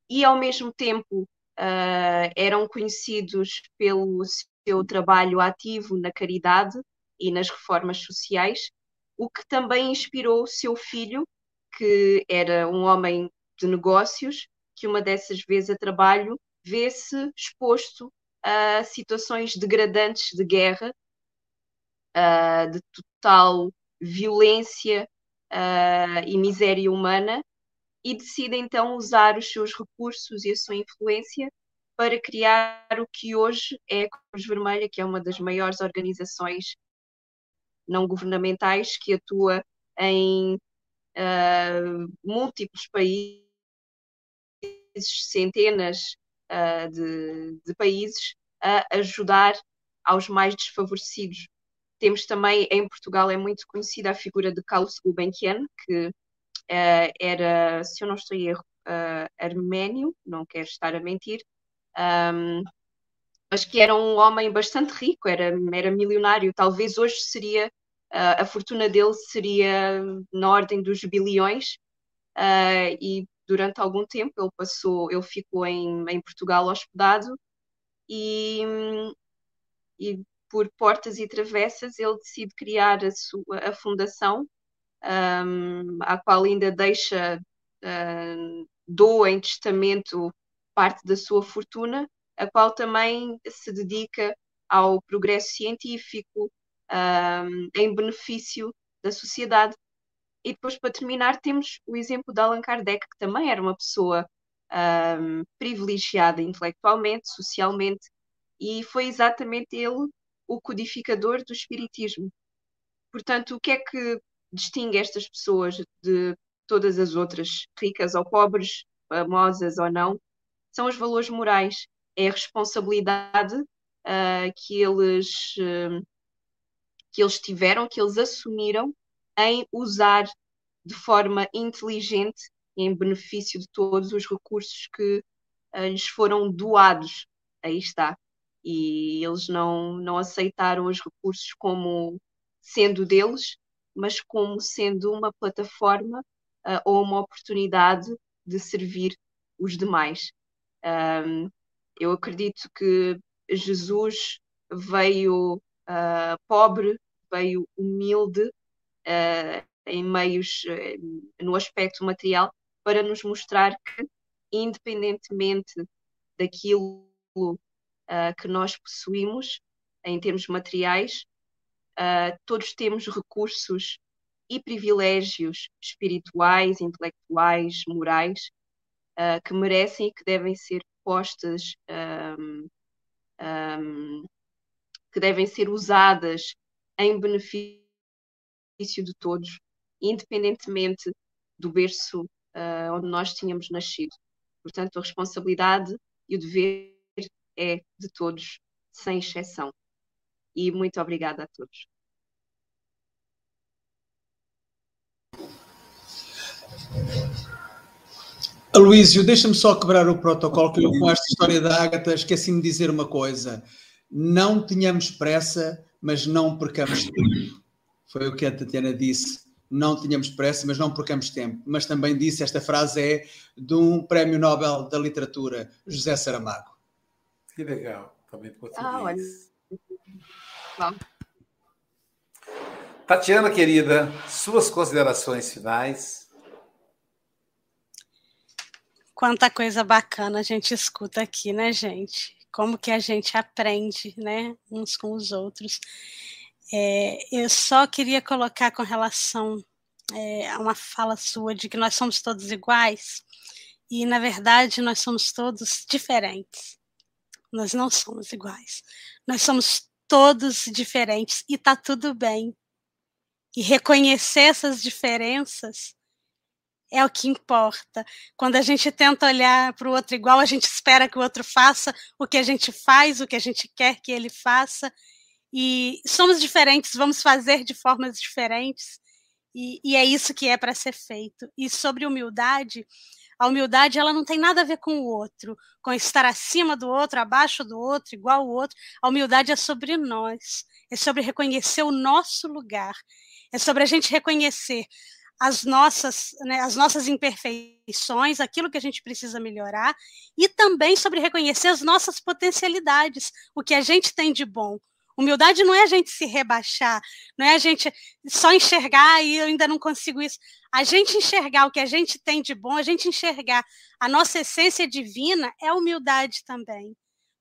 e ao mesmo tempo eram conhecidos pelo seu trabalho ativo na caridade e nas reformas sociais, o que também inspirou seu filho, que era um homem de negócios, que uma dessas vezes a trabalho vê-se exposto a situações degradantes de guerra, de total violência e miséria humana, e decide então usar os seus recursos e a sua influência para criar o que hoje é a Cruz Vermelha, que é uma das maiores organizações não governamentais que atua em uh, múltiplos países, centenas uh, de, de países, a ajudar aos mais desfavorecidos. Temos também, em Portugal, é muito conhecida a figura de Carlos Gulbenkian, que uh, era, se eu não estou em erro, uh, arménio, não quero estar a mentir, um, mas que era um homem bastante rico, era, era milionário. Talvez hoje seria, uh, a fortuna dele seria na ordem dos bilhões, e durante algum tempo ele passou, ele ficou em, em Portugal hospedado e, e por portas e travessas ele decide criar a sua a fundação um, a qual ainda deixa uh, doa em testamento parte da sua fortuna a qual também se dedica ao progresso científico um, em benefício da sociedade e depois, para terminar, temos o exemplo de Allan Kardec, que também era uma pessoa um, privilegiada intelectualmente, socialmente, e foi exatamente ele o codificador do espiritismo. Portanto, o que é que distingue estas pessoas de todas as outras, ricas ou pobres, famosas ou não? São os valores morais, é a responsabilidade uh, que eles uh, que eles tiveram, que eles assumiram em usar de forma inteligente em benefício de todos os recursos que uh, lhes foram doados. Aí está. E eles não, não aceitaram os recursos como sendo deles, mas como sendo uma plataforma uh, ou uma oportunidade de servir os demais. Um, eu acredito que Jesus veio uh, pobre, veio humilde, em meios, uh, no aspecto material, para nos mostrar que, independentemente daquilo uh, que nós possuímos, em termos materiais, todos temos recursos e privilégios espirituais, intelectuais, morais, que merecem e que devem ser postas, um, um, que devem ser usadas em benefício benefício de todos, independentemente do berço uh, onde nós tínhamos nascido. Portanto, a responsabilidade e o dever é de todos, sem exceção. E muito obrigada a todos. Aloísio, deixa-me só quebrar o protocolo, que eu com esta história da Ágata esqueci-me de dizer uma coisa. Não tenhamos pressa, mas não percamos tempo. Foi o que a Tatiana disse. Não tínhamos pressa, mas não percamos tempo. Mas também disse, esta frase é de um prémio Nobel da Literatura, José Saramago. Que legal, também português. Ah, olha. Bom. Tatiana, querida, suas considerações finais. Quanta coisa bacana a gente escuta aqui, né, gente? Como que a gente aprende, né, uns com os outros. É, eu só queria colocar com relação é, a uma fala sua de que nós somos todos iguais, e na verdade nós somos todos diferentes. Nós não somos iguais. Nós somos todos diferentes e tá tudo bem. E reconhecer essas diferenças é o que importa. Quando a gente tenta olhar para o outro igual, a gente espera que o outro faça o que a gente faz, o que a gente quer que ele faça, e somos diferentes, vamos fazer de formas diferentes, e, e é isso que é para ser feito. E sobre humildade, A humildade ela não tem nada a ver com o outro, com estar acima do outro, abaixo do outro, igual ao outro. A humildade é sobre nós, é sobre reconhecer o nosso lugar, é sobre a gente reconhecer as nossas, né, as nossas imperfeições, aquilo que a gente precisa melhorar, e também sobre reconhecer as nossas potencialidades, o que a gente tem de bom, Humildade não é a gente se rebaixar, não é a gente só enxergar e eu ainda não consigo isso. A gente enxergar o que a gente tem de bom, a gente enxergar a nossa essência divina é humildade também.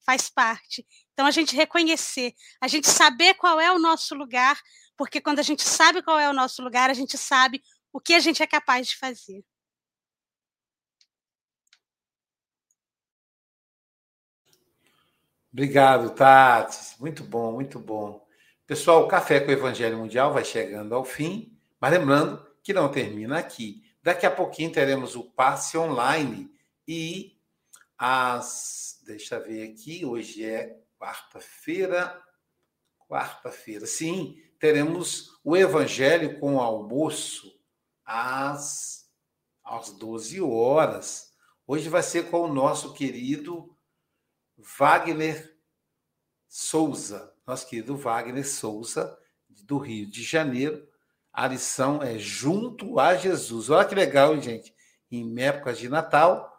Faz parte. Então a gente reconhecer, a gente saber qual é o nosso lugar, porque quando a gente sabe qual é o nosso lugar, a gente sabe o que a gente é capaz de fazer. Obrigado, Tati. Muito bom, muito bom. Pessoal, o Café com o Evangelho Mundial vai chegando ao fim, mas lembrando que não termina aqui. Daqui a pouquinho teremos o passe online e as. Deixa eu ver aqui, hoje é quarta-feira. Quarta-feira, sim, teremos o Evangelho com almoço às, às 12 horas. Hoje vai ser com o nosso querido Wagner Souza, nosso querido Wagner Souza, do Rio de Janeiro. A lição é Junto a Jesus. Olha que legal, gente. Em épocas de Natal,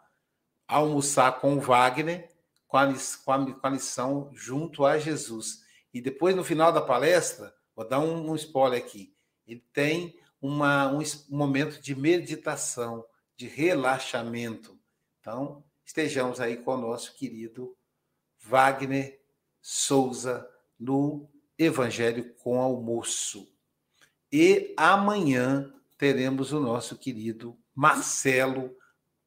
almoçar com o Wagner com a, com a, com a lição Junto a Jesus. E depois, no final da palestra, vou dar um, um spoiler aqui. Ele tem uma, um, um momento de meditação, de relaxamento. Então, estejamos aí com o nosso querido Wagner Souza no Evangelho com Almoço. E amanhã teremos o nosso querido Marcelo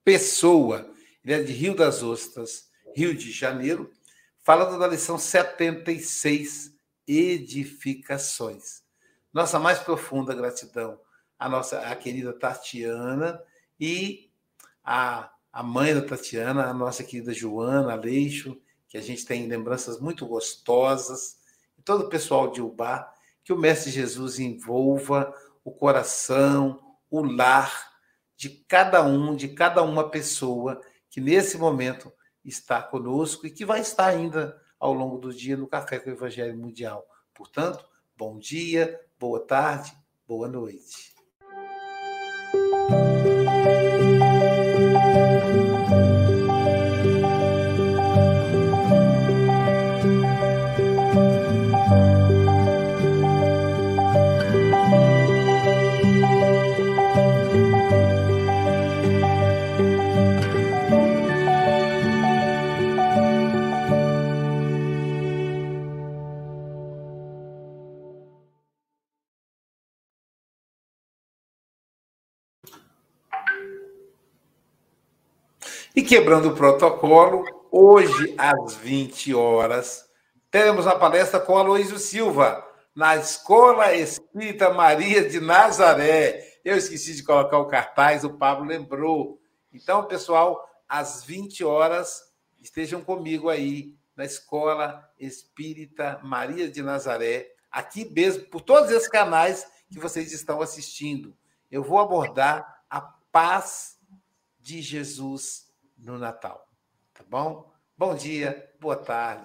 Pessoa. Ele é de Rio das Ostras, Rio de Janeiro, falando da lição 76, Edificações. Nossa mais profunda gratidão à nossa à querida Tatiana e a mãe da Tatiana, a nossa querida Joana Aleixo, que a gente tem lembranças muito gostosas, e todo o pessoal de Ubá, que o Mestre Jesus envolva o coração, o lar de cada um, de cada uma pessoa que nesse momento está conosco e que vai estar ainda ao longo do dia no Café com o Evangelho Mundial. Portanto, bom dia, boa tarde, boa noite. Quebrando o protocolo, hoje às 20 horas, teremos uma palestra com Aloysio Silva, na Escola Espírita Maria de Nazaré. Eu esqueci de colocar o cartaz, o Pablo lembrou. Então, pessoal, às 20 horas, estejam comigo aí na Escola Espírita Maria de Nazaré, aqui mesmo, por todos esses canais que vocês estão assistindo. Eu vou abordar a paz de Jesus no Natal. Tá bom? Bom dia, boa tarde.